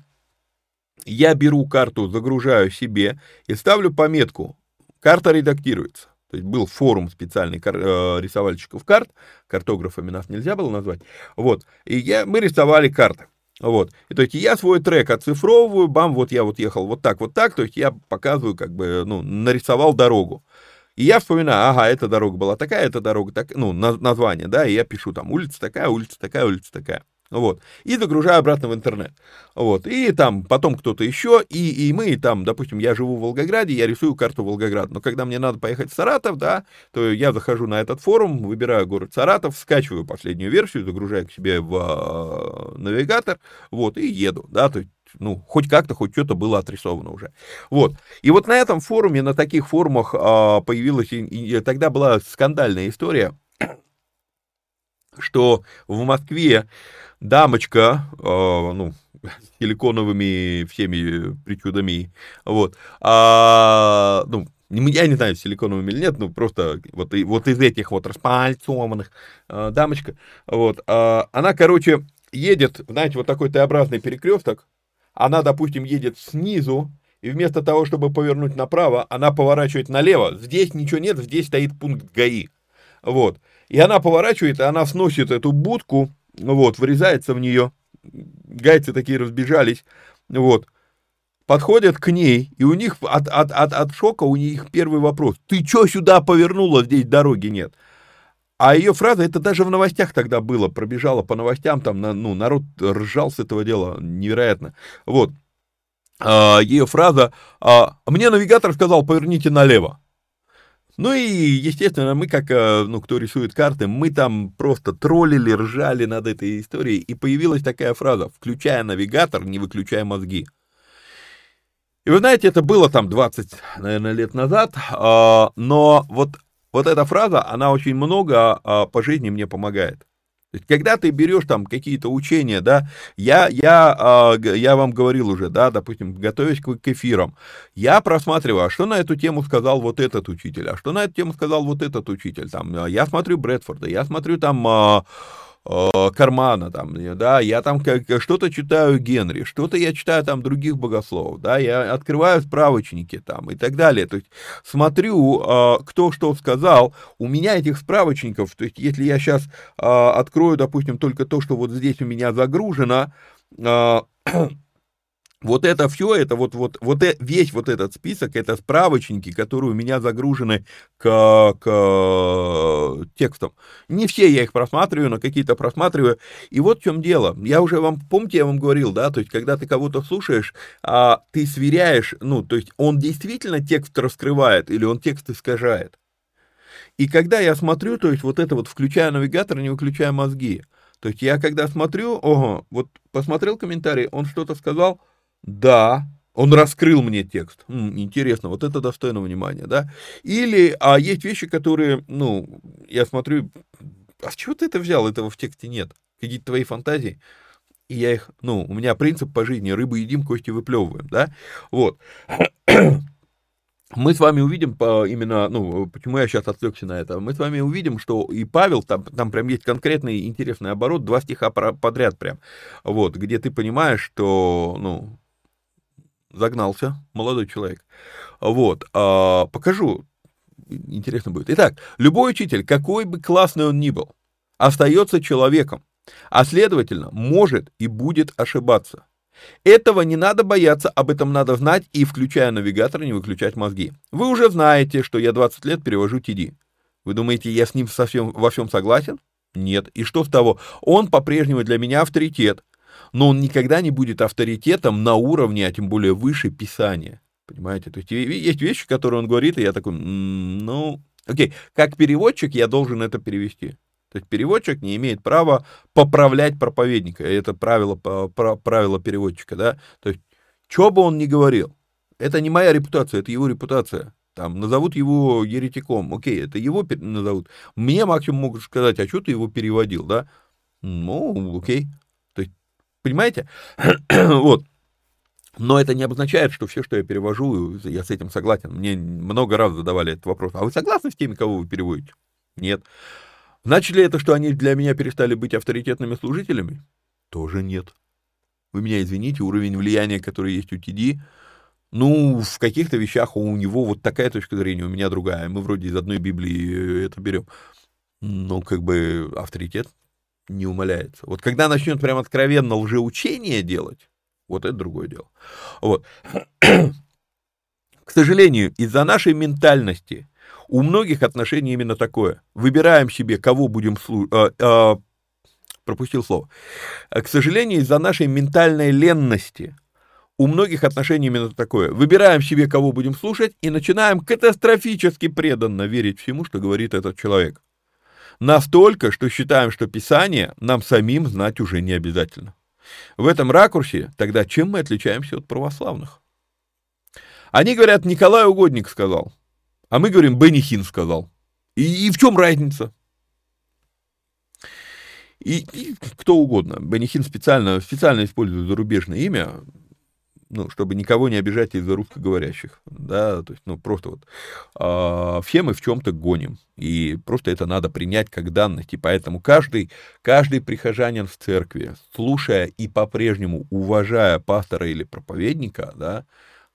я беру карту, загружаю себе и ставлю пометку, карта редактируется. То есть был форум специальный э, рисовальщиков карт, картографами нас нельзя было назвать. Вот, и я, мы рисовали карты. Вот, и то есть я свой трек оцифровываю, бам, вот я вот ехал вот так, вот так, то есть я показываю, как бы, ну, нарисовал дорогу. И я вспоминаю, ага, эта дорога была такая, эта дорога так, ну, название, да, и я пишу там улица такая, улица такая, улица такая. Вот. И загружаю обратно в интернет. Вот. И там потом кто-то еще, и, и мы там, допустим, я живу в Волгограде, я рисую карту Волгограда. Но когда мне надо поехать в Саратов, да, то я захожу на этот форум, выбираю город Саратов, скачиваю последнюю версию, загружаю к себе в э, навигатор, вот, и еду, да, то есть ну, хоть как-то, хоть что-то было отрисовано уже. Вот. И вот на этом форуме, на таких форумах а, появилась, и, и тогда была скандальная история, что в Москве дамочка, э, ну, [laughs] силиконовыми всеми причудами, вот, а, ну, я не знаю, силиконовыми или нет, ну, просто вот, вот из этих вот распальцованных э, дамочка, вот, э, она, короче, едет, знаете, вот такой Т-образный перекресток, она, допустим, едет снизу, и вместо того, чтобы повернуть направо, она поворачивает налево. Здесь ничего нет, здесь стоит пункт ГАИ. Вот. И она поворачивает, и она сносит эту будку, вот, врезается в нее, гайцы такие разбежались, вот, подходят к ней, и у них от, от, от, от шока у них первый вопрос, ты что сюда повернула, здесь дороги нет. А ее фраза, это даже в новостях тогда было, пробежала по новостям, там, ну, народ ржал с этого дела, невероятно. Вот, а, ее фраза, а, мне навигатор сказал, поверните налево. Ну и, естественно, мы, как, э, ну, кто рисует карты, мы там просто троллили, ржали над этой историей, и появилась такая фраза, включая навигатор, не выключая мозги. И вы знаете, это было там 20, наверное, лет назад, а, но вот, вот эта фраза, она очень много а, по жизни мне помогает. Когда ты берешь там какие-то учения, да, я, я, э, я вам говорил уже, да, допустим, готовясь к, к эфирам, я просматриваю, а что на эту тему сказал вот этот учитель, а что на эту тему сказал вот этот учитель, там, я смотрю Брэдфорда, я смотрю там... Э, кармана, там, да, я там как, что-то читаю Генри, что-то я читаю там других богословов, да, я открываю справочники там и так далее, то есть смотрю, э, кто что сказал, у меня этих справочников, то есть если я сейчас э, открою, допустим, только то, что вот здесь у меня загружено, вот это все, это вот, вот, вот весь вот этот список, это справочники, которые у меня загружены к, к текстам. Не все я их просматриваю, но какие-то просматриваю. И вот в чем дело. Я уже вам, помните, я вам говорил, да, то есть, когда ты кого-то слушаешь, а, ты сверяешь, ну, то есть, он действительно текст раскрывает или он текст искажает. И когда я смотрю, то есть, вот это вот, включая навигатор, не выключая мозги, то есть, я когда смотрю, ого, вот посмотрел комментарий, он что-то сказал, да, он раскрыл мне текст. Интересно, вот это достойно внимания, да? Или, а есть вещи, которые, ну, я смотрю, а с чего ты это взял? Этого в тексте нет. Какие-то твои фантазии. И я их, ну, у меня принцип по жизни, рыбу едим, кости выплевываем, да, вот. Мы с вами увидим по, именно, ну, почему я сейчас отвлекся на это, мы с вами увидим, что и Павел, там, там прям есть конкретный интересный оборот, два стиха подряд прям, вот, где ты понимаешь, что, ну, загнался молодой человек. Вот, а, покажу, интересно будет. Итак, любой учитель, какой бы классный он ни был, остается человеком, а следовательно, может и будет ошибаться. Этого не надо бояться, об этом надо знать и, включая навигатор, не выключать мозги. Вы уже знаете, что я 20 лет перевожу TD. Вы думаете, я с ним совсем, во всем согласен? Нет. И что с того? Он по-прежнему для меня авторитет, но он никогда не будет авторитетом на уровне, а тем более выше Писания. Понимаете? То есть есть вещи, которые он говорит, и я такой, ну, окей, как переводчик я должен это перевести. То есть переводчик не имеет права поправлять проповедника. Это правило, правило переводчика, да. То есть, что бы он ни говорил, это не моя репутация, это его репутация. Там назовут его еретиком, окей, это его назовут. Мне максимум могут сказать, а что ты его переводил, да? Ну, окей. Понимаете? [clears throat] вот. Но это не обозначает, что все, что я перевожу, я с этим согласен. Мне много раз задавали этот вопрос. А вы согласны с теми, кого вы переводите? Нет. Значит ли это, что они для меня перестали быть авторитетными служителями? Тоже нет. Вы меня извините, уровень влияния, который есть у ТД, ну, в каких-то вещах у него вот такая точка зрения, у меня другая. Мы вроде из одной Библии это берем. Но как бы авторитет не умаляется. Вот когда начнет прям откровенно лжеучение делать, вот это другое дело. Вот. К сожалению, из-за нашей ментальности у многих отношение именно такое. Выбираем себе, кого будем слушать. А, а, пропустил слово. К сожалению, из-за нашей ментальной ленности у многих отношений именно такое. Выбираем себе, кого будем слушать, и начинаем катастрофически преданно верить всему, что говорит этот человек. Настолько, что считаем, что Писание нам самим знать уже не обязательно. В этом ракурсе тогда чем мы отличаемся от православных? Они говорят, Николай Угодник сказал – а мы говорим, Бенни Хин сказал. И, и в чем разница? И, и кто угодно. Бенни Хин специально, специально использует зарубежное имя, ну, чтобы никого не обижать из-за русскоговорящих, да, то есть, ну, просто вот, а, все мы в чем-то гоним, и просто это надо принять как данность, и поэтому каждый, каждый прихожанин в церкви, слушая и по-прежнему уважая пастора или проповедника, да,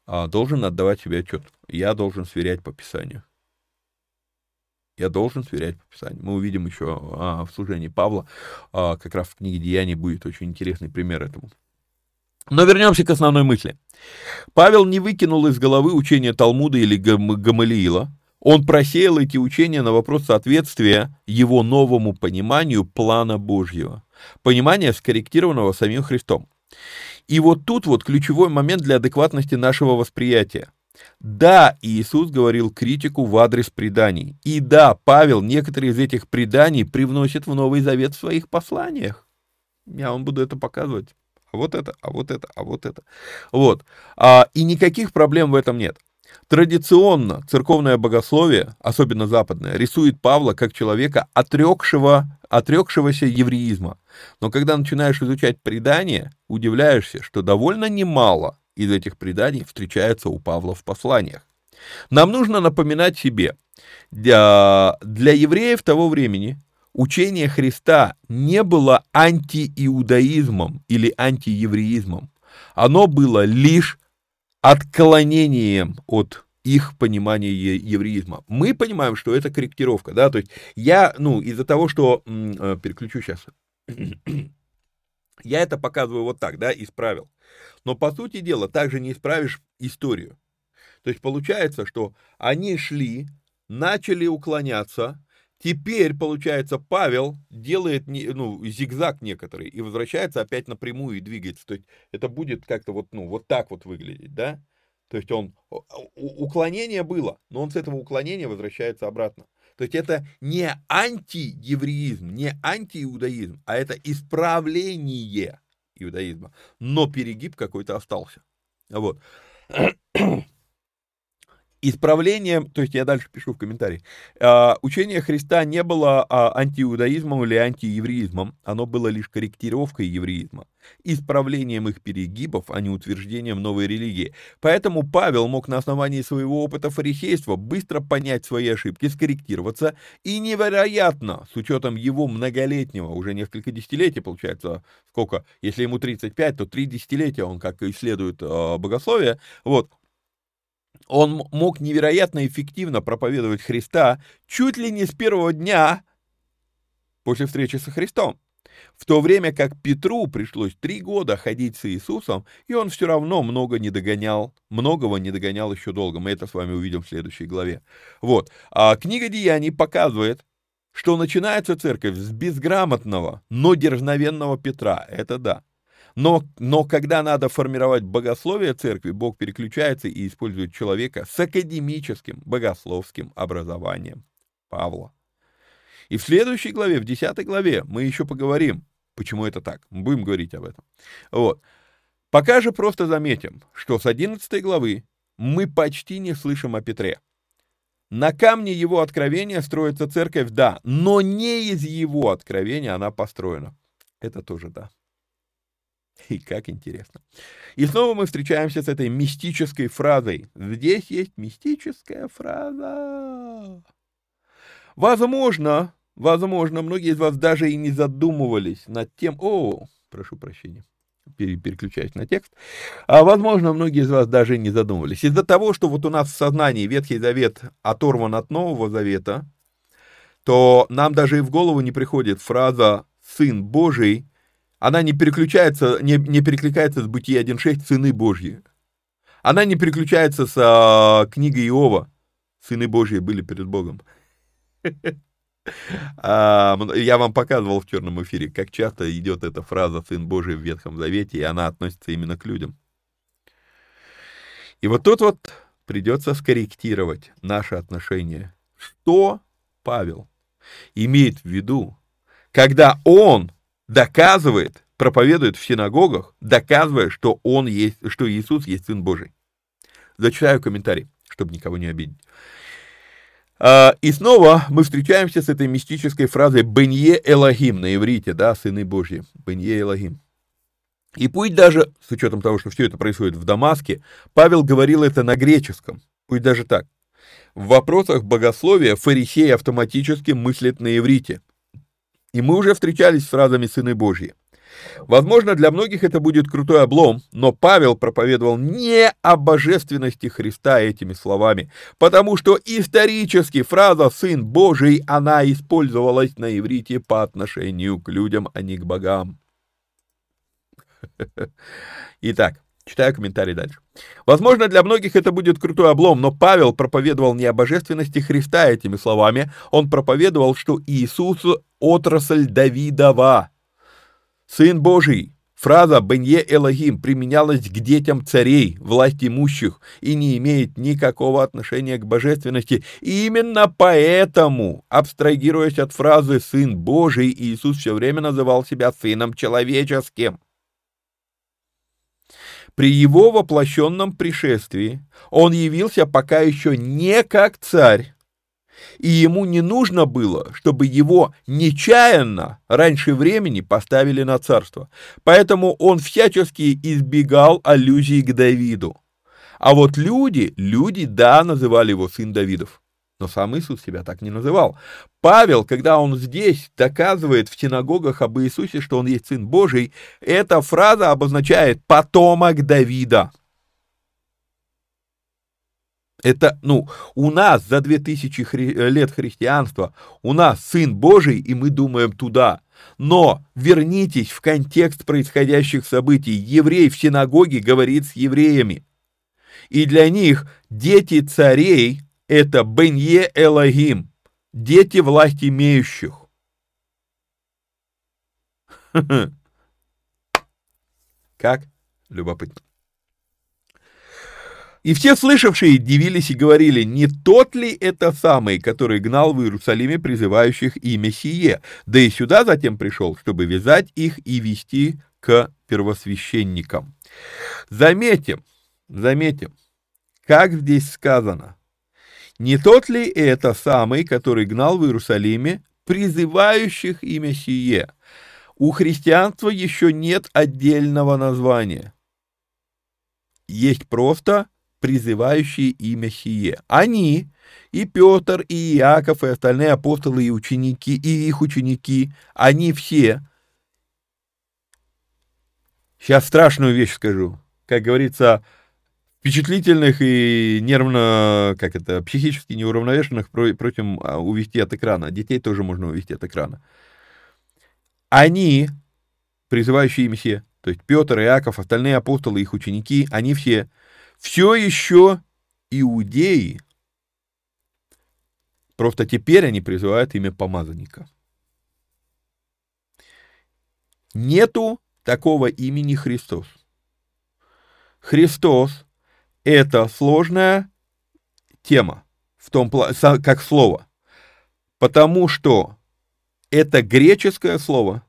а, должен отдавать себе отчет. Я должен сверять по Писанию. Я должен сверять по Писанию. Мы увидим еще а, в служении Павла, а, как раз в книге Деяний будет очень интересный пример этому. Но вернемся к основной мысли. Павел не выкинул из головы учения Талмуда или Гамалиила. Он просеял эти учения на вопрос соответствия его новому пониманию плана Божьего. Понимания, скорректированного самим Христом. И вот тут вот ключевой момент для адекватности нашего восприятия. Да, Иисус говорил критику в адрес преданий. И да, Павел некоторые из этих преданий привносит в Новый Завет в своих посланиях. Я вам буду это показывать. А вот это, а вот это, а вот это. Вот. А, и никаких проблем в этом нет. Традиционно церковное богословие, особенно западное, рисует Павла как человека, отрекшего, отрекшегося евреизма. Но когда начинаешь изучать предания, удивляешься, что довольно немало из этих преданий встречается у Павла в посланиях. Нам нужно напоминать себе, для, для евреев того времени учение Христа не было антииудаизмом или антиевреизмом. Оно было лишь отклонением от их понимания евреизма. Мы понимаем, что это корректировка, да, то есть я, ну, из-за того, что, э, переключу сейчас, я это показываю вот так, да, исправил. Но, по сути дела, также не исправишь историю. То есть получается, что они шли, начали уклоняться, теперь, получается, Павел делает ну, зигзаг некоторый и возвращается опять напрямую и двигается. То есть это будет как-то вот, ну, вот так вот выглядеть, да? То есть он, уклонение было, но он с этого уклонения возвращается обратно. То есть это не антиевреизм, не антииудаизм, а это исправление иудаизма. Но перегиб какой-то остался. Вот. Исправлением, то есть я дальше пишу в комментарии, э, учение Христа не было э, антииудаизмом или антиевреизмом, оно было лишь корректировкой евреизма, исправлением их перегибов, а не утверждением новой религии. Поэтому Павел мог на основании своего опыта фарисейства быстро понять свои ошибки, скорректироваться, и невероятно, с учетом его многолетнего, уже несколько десятилетий, получается, сколько, если ему 35, то три десятилетия он как исследует э, богословие, вот, он мог невероятно эффективно проповедовать Христа чуть ли не с первого дня после встречи со Христом. В то время как Петру пришлось три года ходить с Иисусом, и он все равно много не догонял, многого не догонял еще долго. Мы это с вами увидим в следующей главе. Вот. А книга Деяний показывает, что начинается церковь с безграмотного, но дерзновенного Петра. Это да. Но, но когда надо формировать богословие церкви, Бог переключается и использует человека с академическим богословским образованием Павла. И в следующей главе, в 10 главе, мы еще поговорим, почему это так. Мы будем говорить об этом. Вот. Пока же просто заметим, что с 11 главы мы почти не слышим о Петре. На камне его откровения строится церковь, да, но не из его откровения она построена. Это тоже да. И как интересно. И снова мы встречаемся с этой мистической фразой. Здесь есть мистическая фраза. Возможно, возможно, многие из вас даже и не задумывались над тем... О, прошу прощения, переключаюсь на текст. А возможно, многие из вас даже не задумывались. Из-за того, что вот у нас в сознании Ветхий Завет оторван от Нового Завета, то нам даже и в голову не приходит фраза «Сын Божий», она не переключается, не, не перекликается с Бытие 1.6 «Сыны Божьи». Она не переключается с а, книгой Иова «Сыны Божьи были перед Богом». [laughs] А, я вам показывал в черном эфире, как часто идет эта фраза «Сын Божий» в Ветхом Завете, и она относится именно к людям. И вот тут вот придется скорректировать наше отношение. Что Павел имеет в виду, когда он доказывает, проповедует в синагогах, доказывая, что он есть, что Иисус есть Сын Божий. Зачитаю комментарий, чтобы никого не обидеть. А, и снова мы встречаемся с этой мистической фразой «Бенье Элогим» на иврите, да, «Сыны Божьи», «Бенье Элогим». И пусть даже, с учетом того, что все это происходит в Дамаске, Павел говорил это на греческом, пусть даже так. В вопросах богословия фарисей автоматически мыслит на иврите, и мы уже встречались с фразами «сыны Божьи». Возможно, для многих это будет крутой облом, но Павел проповедовал не о божественности Христа этими словами, потому что исторически фраза «сын Божий» она использовалась на иврите по отношению к людям, а не к богам. [laughs] Итак, Читаю комментарий дальше. Возможно, для многих это будет крутой облом, но Павел проповедовал не о божественности Христа этими словами. Он проповедовал, что Иисус – отрасль Давидова, Сын Божий. Фраза «Бенье Элогим» применялась к детям царей, власть имущих, и не имеет никакого отношения к божественности. И именно поэтому, абстрагируясь от фразы «Сын Божий», Иисус все время называл себя Сыном Человеческим. При его воплощенном пришествии он явился пока еще не как царь, и ему не нужно было, чтобы его нечаянно раньше времени поставили на царство. Поэтому он всячески избегал аллюзий к Давиду. А вот люди, люди, да, называли его сын Давидов. Но сам Иисус себя так не называл. Павел, когда он здесь доказывает в синагогах об Иисусе, что он есть Сын Божий, эта фраза обозначает «потомок Давида». Это, ну, у нас за 2000 хри- лет христианства, у нас Сын Божий, и мы думаем туда. Но вернитесь в контекст происходящих событий. Еврей в синагоге говорит с евреями. И для них дети царей это Бенье Элогим, дети власть имеющих. [laughs] Как? Любопытно. И все слышавшие дивились и говорили, не тот ли это самый, который гнал в Иерусалиме призывающих имя сие, да и сюда затем пришел, чтобы вязать их и вести к первосвященникам. Заметим, заметим, как здесь сказано, Не тот ли это самый, который гнал в Иерусалиме призывающих имя сие? У христианства еще нет отдельного названия. Есть просто призывающие имя сие. Они, и Петр, и Иаков, и остальные апостолы, и ученики, и их ученики, они все. Сейчас страшную вещь скажу. Как говорится, впечатлительных и нервно, как это, психически неуравновешенных против а, увести от экрана. Детей тоже можно увести от экрана. Они, призывающие им все, то есть Петр, Иаков, остальные апостолы, их ученики, они все, все еще иудеи, просто теперь они призывают имя помазанника. Нету такого имени Христос. Христос это сложная тема, в том, как слово, потому что это греческое слово,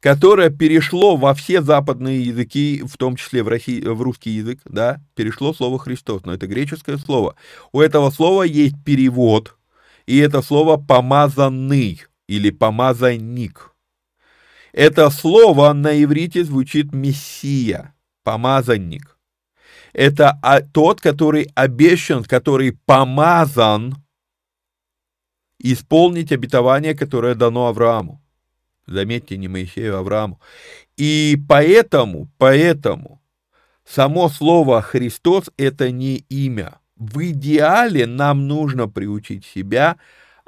которое перешло во все западные языки, в том числе в, России, в русский язык, да, перешло слово Христос, но это греческое слово. У этого слова есть перевод, и это слово «помазанный» или «помазанник». Это слово на иврите звучит «мессия», «помазанник» это а, тот, который обещан, который помазан исполнить обетование, которое дано Аврааму. Заметьте, не Моисею, а Аврааму. И поэтому, поэтому само слово Христос это не имя. В идеале нам нужно приучить себя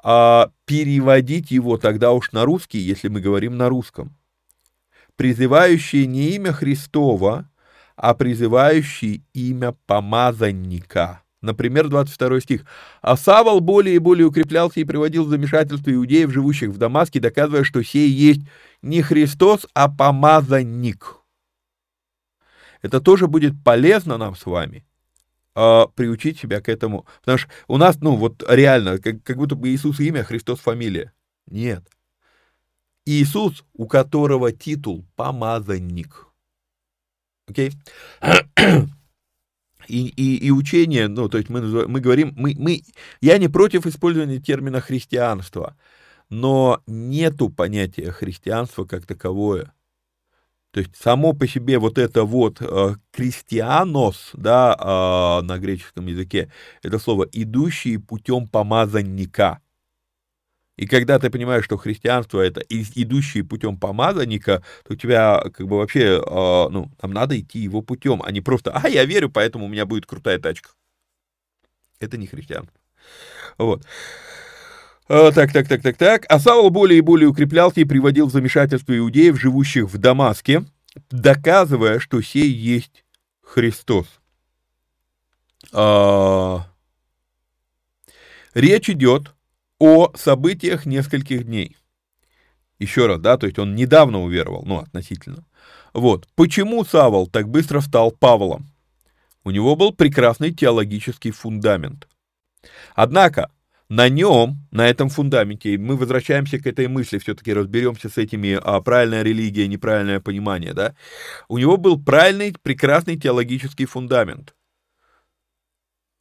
а, переводить его тогда уж на русский, если мы говорим на русском. Призывающее не имя Христова, а призывающий имя помазанника. Например, 22 стих. «А Савол более и более укреплялся и приводил в замешательство иудеев, живущих в Дамаске, доказывая, что сей есть не Христос, а помазанник». Это тоже будет полезно нам с вами, э, приучить себя к этому. Потому что у нас, ну, вот реально, как, как будто бы Иисус имя, Христос фамилия. Нет. Иисус, у которого титул помазанник. Окей? [clears throat] И, и, и учение, ну, то есть мы, мы говорим, мы, мы, я не против использования термина христианство, но нету понятия христианства как таковое. То есть само по себе вот это вот э, да, э, на греческом языке, это слово идущий путем помазанника. И когда ты понимаешь, что христианство это идущий путем помазанника, то у тебя как бы вообще, э, ну, нам надо идти его путем, а не просто, а, я верю, поэтому у меня будет крутая тачка. Это не христианство. Вот. А, так, так, так, так, так. А Саул более и более укреплялся и приводил в замешательство иудеев, живущих в Дамаске, доказывая, что сей есть Христос. А... Речь идет о событиях нескольких дней. Еще раз, да, то есть он недавно уверовал, ну, относительно. Вот. Почему Савол так быстро стал Павлом? У него был прекрасный теологический фундамент. Однако, на нем, на этом фундаменте, мы возвращаемся к этой мысли, все-таки разберемся с этими а, правильная религия, неправильное понимание, да, у него был правильный, прекрасный теологический фундамент.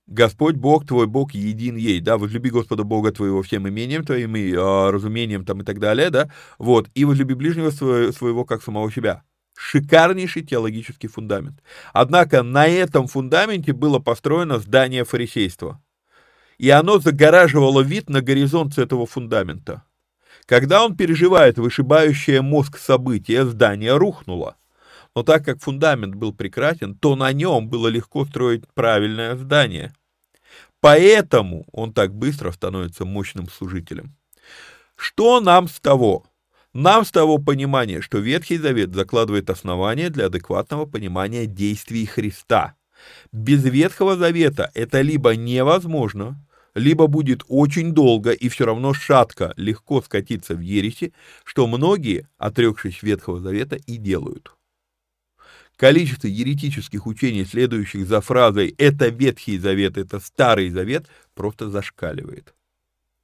Господь Бог твой, Бог един ей, да, возлюби Господа Бога твоего всем имением твоим и э, разумением там и так далее, да, вот, и возлюби ближнего своего, как самого себя. Шикарнейший теологический фундамент. Однако на этом фундаменте было построено здание фарисейства. И оно загораживало вид на горизонт с этого фундамента. Когда он переживает вышибающее мозг событие, здание рухнуло. Но так как фундамент был прекрасен, то на нем было легко строить правильное здание. Поэтому он так быстро становится мощным служителем. Что нам с того? Нам с того понимания, что Ветхий Завет закладывает основания для адекватного понимания действий Христа. Без Ветхого Завета это либо невозможно, либо будет очень долго и все равно шатко, легко скатиться в ереси, что многие, отрекшись Ветхого Завета, и делают. Количество еретических учений, следующих за фразой «это Ветхий Завет, это Старый Завет», просто зашкаливает.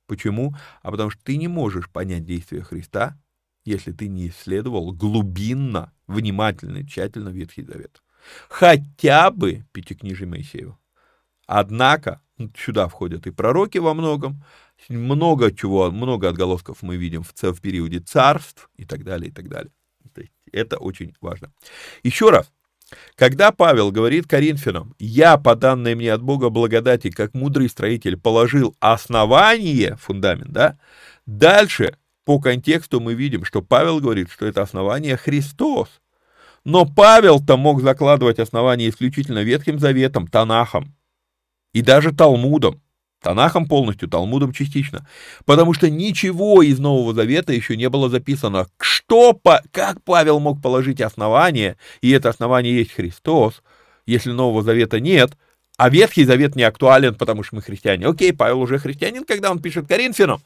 Почему? А потому что ты не можешь понять действия Христа, если ты не исследовал глубинно, внимательно, тщательно Ветхий Завет. Хотя бы Пятикнижие Моисеева. Однако Сюда входят и пророки во многом, много чего, много отголосков мы видим в, в периоде царств и так далее, и так далее. Это очень важно. Еще раз, когда Павел говорит Коринфянам, «Я, по данной мне от Бога благодати, как мудрый строитель, положил основание, фундамент, да, дальше по контексту мы видим, что Павел говорит, что это основание Христос. Но Павел-то мог закладывать основание исключительно Ветхим Заветом, Танахом и даже Талмудом. Танахом полностью, Талмудом частично. Потому что ничего из Нового Завета еще не было записано. Что, как Павел мог положить основание, и это основание есть Христос, если Нового Завета нет, а Ветхий Завет не актуален, потому что мы христиане. Окей, Павел уже христианин, когда он пишет Коринфянам.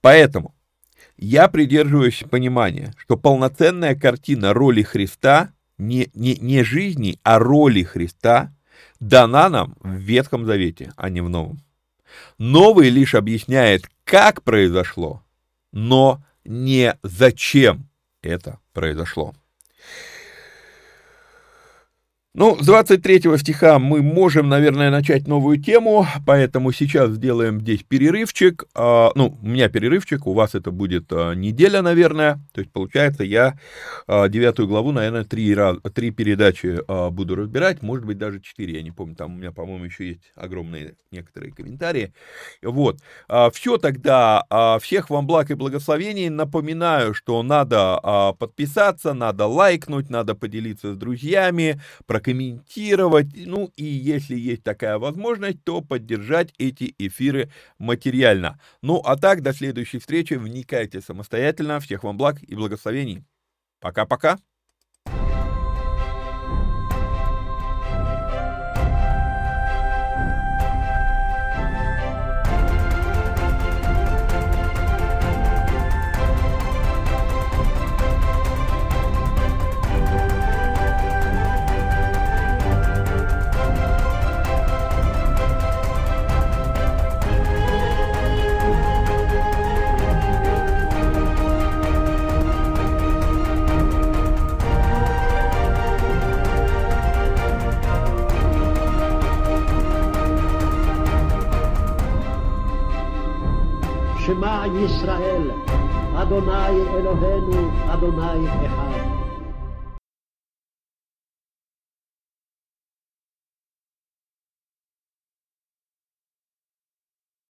Поэтому я придерживаюсь понимания, что полноценная картина роли Христа, не, не, не жизни, а роли Христа, дана нам в Ветхом Завете, а не в Новом. Новый лишь объясняет, как произошло, но не зачем это произошло. Ну, с 23 стиха мы можем, наверное, начать новую тему, поэтому сейчас сделаем здесь перерывчик. А, ну, у меня перерывчик, у вас это будет а, неделя, наверное. То есть, получается, я а, девятую главу, наверное, три, раз, три передачи буду разбирать, может быть, даже четыре, я не помню, там у меня, по-моему, еще есть огромные некоторые комментарии. Вот. Все тогда, всех вам благ и благословений. Напоминаю, что надо подписаться, надо лайкнуть, надо поделиться с друзьями, прокомментировать, ну и если есть такая возможность, то поддержать эти эфиры материально. Ну а так, до следующей встречи, вникайте самостоятельно, всех вам благ и благословений. Пока-пока. אדוני אלוהינו, אדוני אחד.